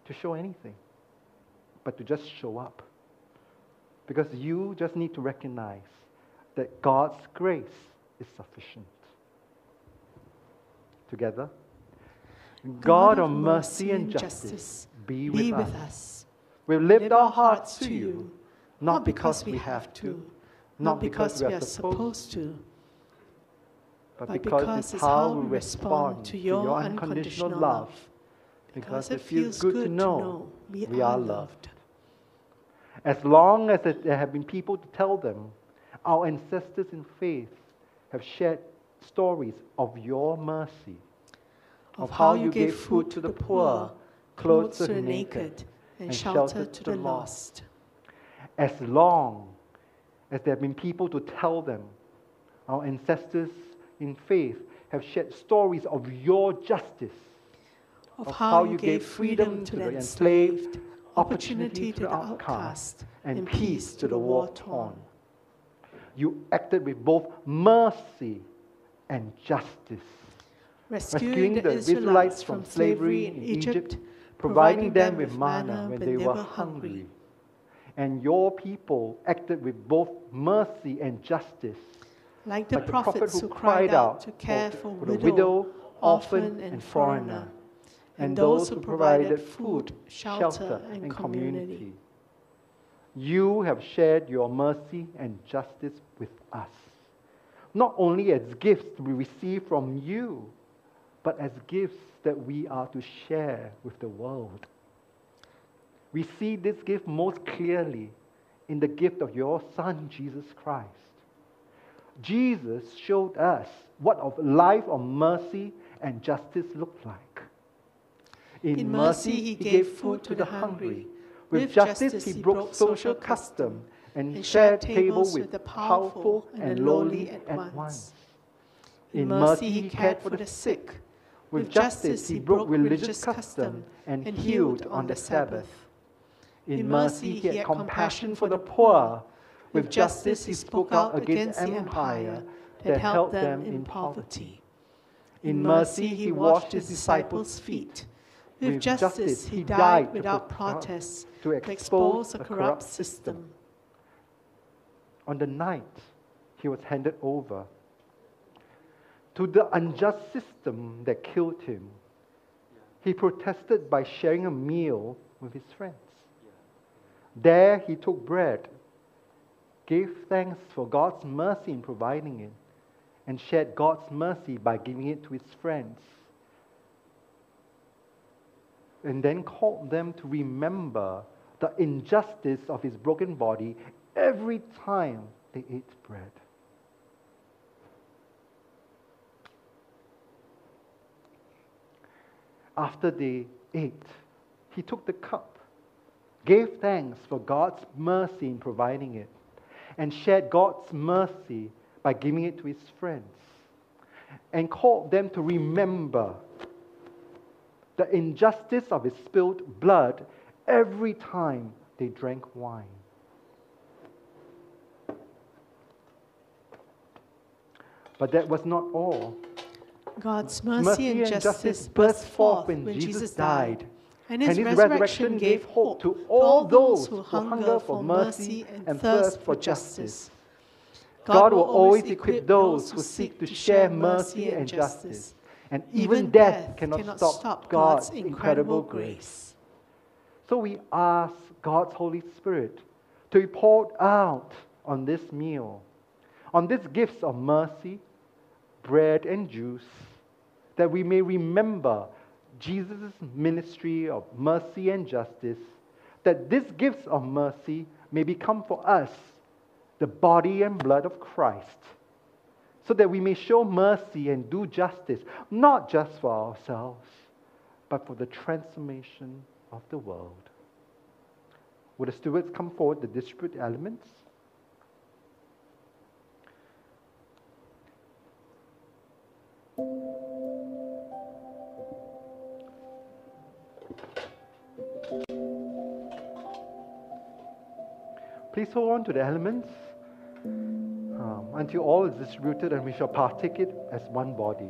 to show anything, but to just show up. Because you just need to recognize that God's grace is sufficient. Together, God, of mercy and justice, be, with, us. We lift our hearts to you, not because we have to, not because we are supposed to, but because it's how we respond to your unconditional love. Because it feels good to know we are loved. As long as there have been people to tell them, our ancestors in faith have shared stories of your mercy, of how you gave food to the poor, clothes to the naked, and shelter to the lost. As long as there have been people to tell them, our ancestors in faith have shared stories of your justice, of, of how, you gave freedom to the enslaved, opportunity to the outcast, and peace to the war torn. You acted with both mercy and justice, rescuing the Israelites from slavery in Egypt, providing them with manna when they were hungry. And your people acted with both mercy and justice. Like the, like the prophets who cried out to care for, for widow, widow, orphan, and foreigner, and those who provided food, shelter, and community. You have shared your mercy and justice with us, not only as gifts to be received from you, but as gifts that we are to share with the world. We see this gift most clearly in the gift of your Son, Jesus Christ Jesus showed us what of life of mercy and justice looked like. In mercy, he gave food to the hungry. With justice, he broke social custom and shared table with the powerful and the lowly at once. In mercy, he cared for the sick. With justice, he broke religious custom and healed on the Sabbath. In mercy, he had compassion for the poor. With justice, he spoke out against the empire that held them in poverty. In mercy, he washed his disciples' feet. With justice, he died without protest to expose a corrupt system. On the night he was handed over to the unjust system that killed him, he protested by sharing a meal with his friends. There he took bread, gave thanks for God's mercy in providing it, and shared God's mercy by giving it to his friends. And then called them to remember the injustice of his broken body every time they ate bread. After they ate, he took the cup, gave thanks for God's mercy in providing it, and shared God's mercy by giving it to his friends, and called them to remember the injustice of his spilled blood every time they drank wine. But that was not all. God's mercy, and justice burst forth when Jesus died. And his, resurrection gave hope to all those who hunger for mercy and thirst for justice. God will always equip those who seek to share mercy and justice. And even death cannot stop God's incredible grace. So we ask God's Holy Spirit to be poured out on this meal, on these gifts of mercy, bread and juice, that we may remember Jesus' ministry of mercy and justice, that these gifts of mercy may become for us the body and blood of Christ, so that we may show mercy and do justice, not just for ourselves, but for the transformation of the world. Would the stewards come forward to distribute elements? Please hold on to the elements um, until all is distributed and we shall partake it as one body.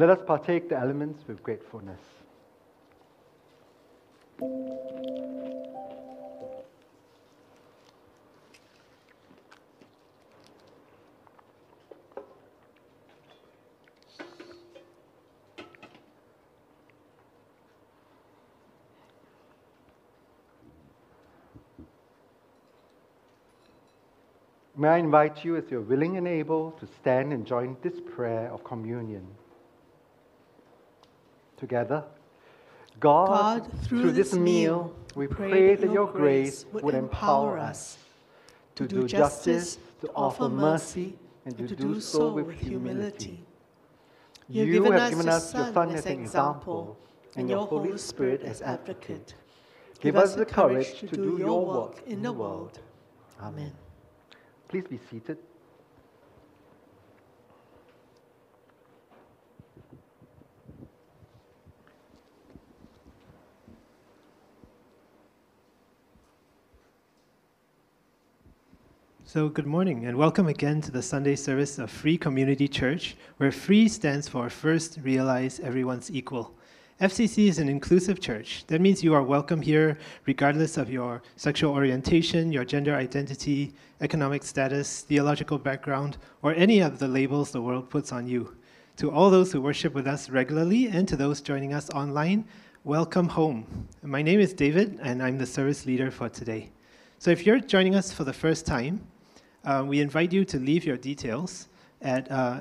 Let us partake the elements with gratefulness. May I invite you, as you're willing and able, to stand and join this prayer of communion. Together, God, God, through, this meal, we pray that your grace would empower us to do justice, to offer mercy, and to do so with humility. You have given us your Son as an example, and your Holy Spirit as advocate. Give us the courage to do your work in the world. Amen. Please be seated. So, good morning and welcome again to the Sunday service of Free Community Church, where free stands for First Realize Everyone's Equal. FCC is an inclusive church. That means you are welcome here regardless of your sexual orientation, your gender identity, economic status, theological background, or any of the labels the world puts on you. To all those who worship with us regularly and to those joining us online, welcome home. My name is David and I'm the service leader for today. So if you're joining us for the first time, uh, we invite you to leave your details at uh,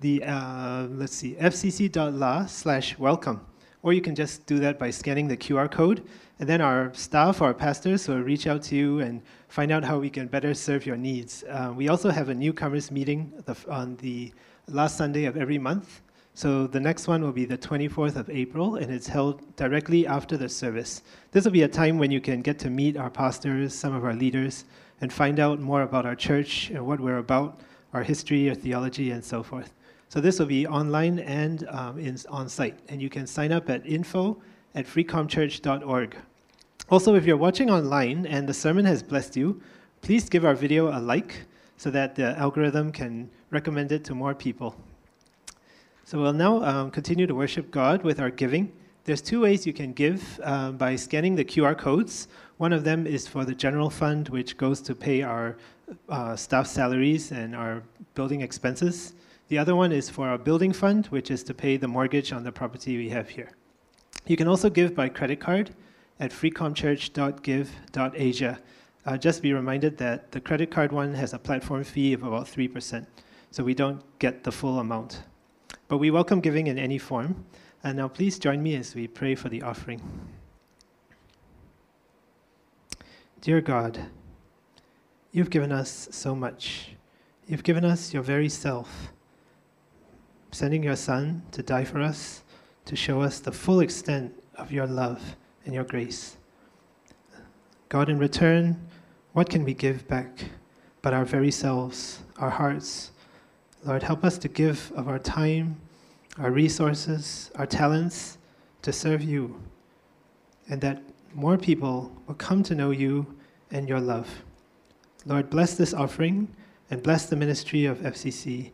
the, uh, let's see, fcc.la slash welcome. Or you can just do that by scanning the QR code. And then our staff, our pastors, will reach out to you and find out how we can better serve your needs. Uh, we also have a newcomers meeting on the last Sunday of every month. So the next one will be the 24th of April, and it's held directly after the service. This will be a time when you can get to meet our pastors, some of our leaders, and find out more about our church and what we're about, our history, our theology, and so forth. So this will be online and um, in, on site, and you can sign up at info at freecomchurch.org. Also, if you're watching online and the sermon has blessed you, please give our video a like so that the algorithm can recommend it to more people. So we'll now um, continue to worship God with our giving. There's two ways you can give uh, by scanning the QR codes. One of them is for the general fund, which goes to pay our uh, staff salaries and our building expenses. The other one is for our building fund, which is to pay the mortgage on the property we have here. You can also give by credit card at freecomchurch.give.asia. Uh, just be reminded that the credit card one has a platform fee of about 3%, so we don't get the full amount. But we welcome giving in any form. And now please join me as we pray for the offering. Dear God, you've given us so much. You've given us your very self sending your Son to die for us, to show us the full extent of your love and your grace. God, in return, what can we give back but our very selves, our hearts? Lord, help us to give of our time, our resources, our talents to serve you, and that more people will come to know you and your love. Lord, bless this offering and bless the ministry of FCC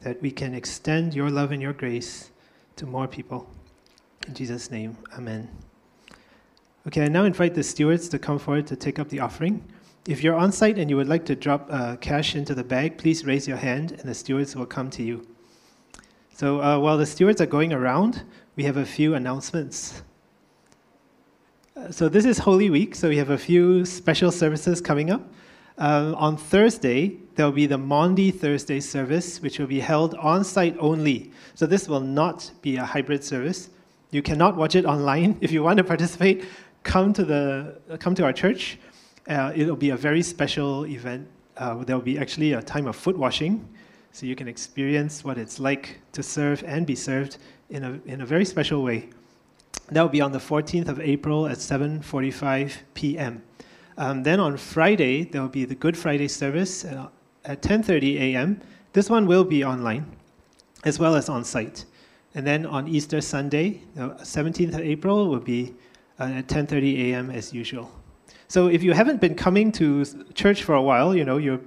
that we can extend your love and your grace to more people. In Jesus' name, amen. Okay, I now invite the stewards to come forward to take up the offering. If you're on site and you would like to drop uh, cash into the bag, please raise your hand and the stewards will come to you. So uh, while the stewards are going around, we have a few announcements. So this is Holy Week, so we have a few special services coming up. Uh, on Thursday, there will be the Maundy Thursday service, which will be held on site only. So this will not be a hybrid service. You cannot watch it online. If you want to participate, come to the come to our church. Uh, it'll be a very special event. Uh, there will be actually a time of foot washing, so you can experience what it's like to serve and be served in a in a very special way. That will be on the 14th of April at 7:45 p.m. Um, then on Friday there will be the Good Friday service. Uh, at 10:30 a.m. This one will be online, as well as on site. And then on Easter Sunday, the 17th of April, will be uh, at 10:30 a.m. as usual. So if you haven't been coming to church for a while, you know you're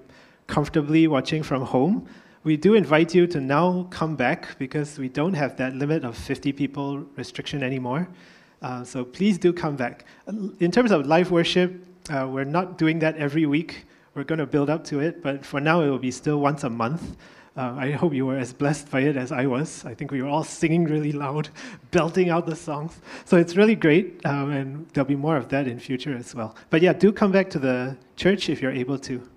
comfortably watching from home. We do invite you to now come back because we don't have that limit of 50 people restriction anymore. Uh, so please do come back. In terms of live worship, uh, we're not doing that every week. We're going to build up to it, but for now it will be still once a month. Uh, I hope you were as blessed by it as I was. I think we were all singing really loud, belting out the songs. So it's really great, um, and there'll be more of that in future as well. But yeah, do come back to the church if you're able to.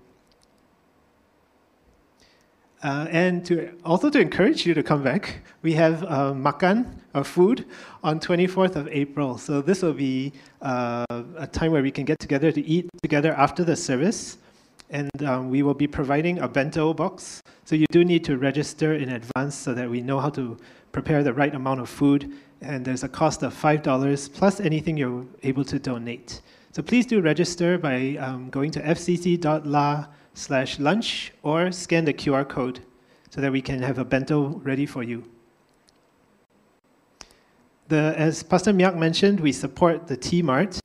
Uh, and to also to encourage you to come back, we have uh, makan or food on 24th of April. So this will be uh, a time where we can get together to eat together after the service, and um, we will be providing a bento box. So you do need to register in advance so that we know how to prepare the right amount of food. And there's a cost of five dollars plus anything you're able to donate. So please do register by um, going to fcc.la slash lunch or scan the QR code so that we can have a bento ready for you. The, as Pastor Miak mentioned, we support the T Mart.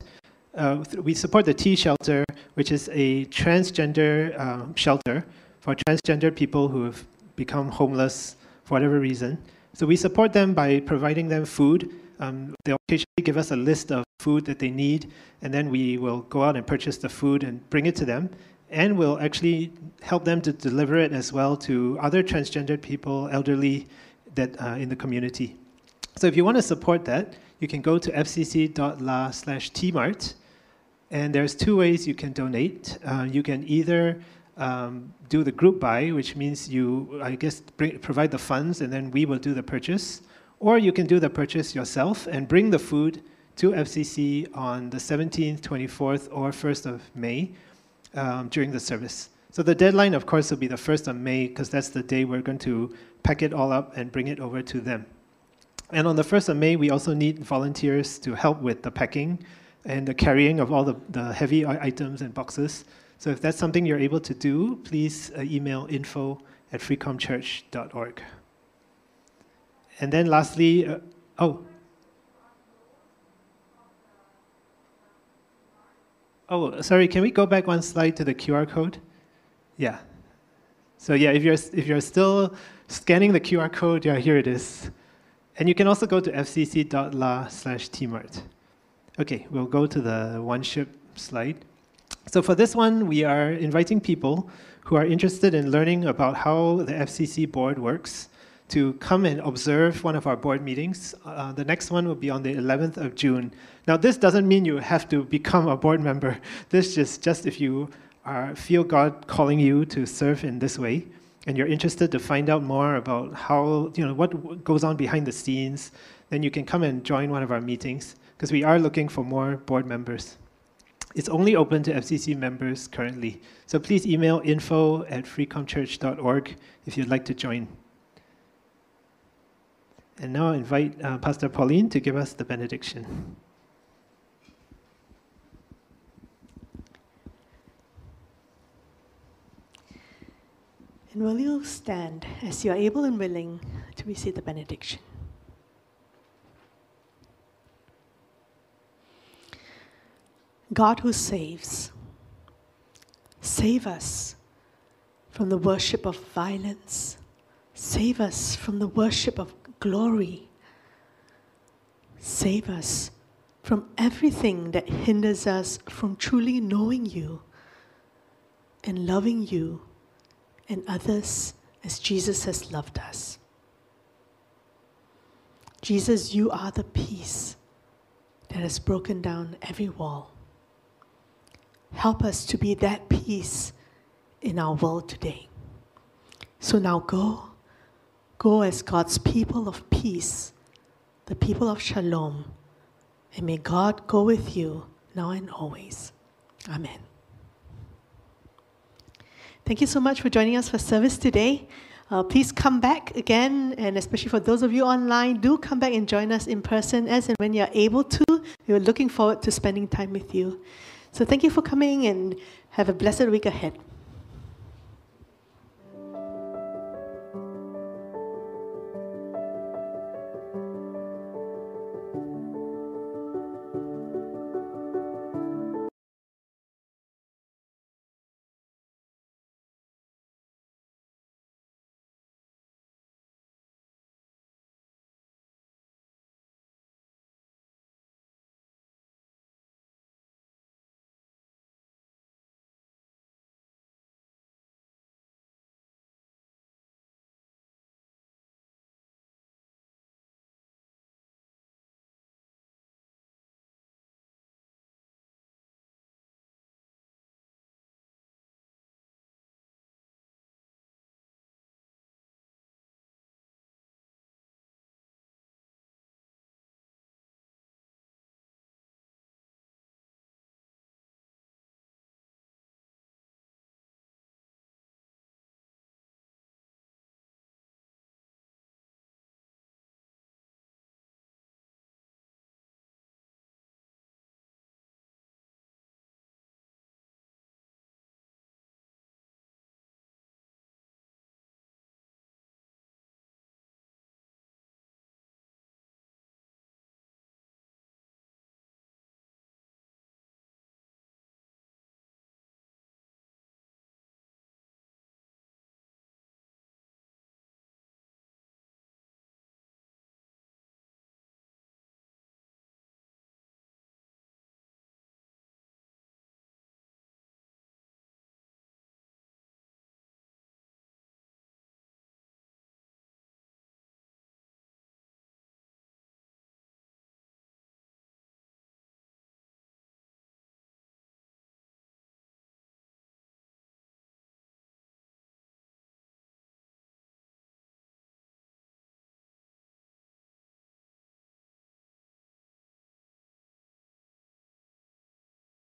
Uh, we support the T Shelter, which is a transgender um, shelter for transgender people who have become homeless for whatever reason. So we support them by providing them food. Um, they'll occasionally give us a list of food that they need, and then we will go out and purchase the food and bring it to them. And we'll actually help them to deliver it as well to other transgendered people, elderly, that uh, in the community. So if you want to support that, you can go to fcc.la slash tmart, and there's two ways you can donate. Uh, you can either um, do the group buy, which means you, I guess, bring, provide the funds and then we will do the purchase. Or you can do the purchase yourself and bring the food to FCC on the 17th, 24th, or 1st of May um, during the service. So the deadline, of course, will be the 1st of May because that's the day we're going to pack it all up and bring it over to them. And on the 1st of May, we also need volunteers to help with the packing and the carrying of all the, the heavy items and boxes. So if that's something you're able to do, please uh, email info at freecomchurch.org. And then lastly, uh, oh. Oh, sorry, can we go back one slide to the QR code? Yeah. So yeah, if you're, if you're still scanning the QR code, yeah, here it is. And you can also go to fcc.la slash tmart. Okay, we'll go to the one ship slide. So for this one, we are inviting people who are interested in learning about how the FCC board works to come and observe one of our board meetings. Uh, the next one will be on the 11th of June. Now, this doesn't mean you have to become a board member. This is just if you are, feel God calling you to serve in this way, and you're interested to find out more about how, you know, what goes on behind the scenes, then you can come and join one of our meetings because we are looking for more board members. It's only open to FCC members currently. So please email info at freecomchurch.org if you'd like to join. And now I invite uh, Pastor Pauline to give us the benediction. And will you stand as you are able and willing to receive the benediction? God who saves, save us from the worship of violence, save us from the worship of glory, save us from everything that hinders us from truly knowing you and loving you and others as Jesus has loved us. Jesus, you are the peace that has broken down every wall. Help us to be that peace in our world today. So now go, go as God's people of peace, the people of shalom, and may God go with you now and always. Amen. Thank you so much for joining us for service today. Uh, please come back again, and especially for those of you online, do come back and join us in person as and when you're able to. We're looking forward to spending time with you. So thank you for coming and have a blessed week ahead.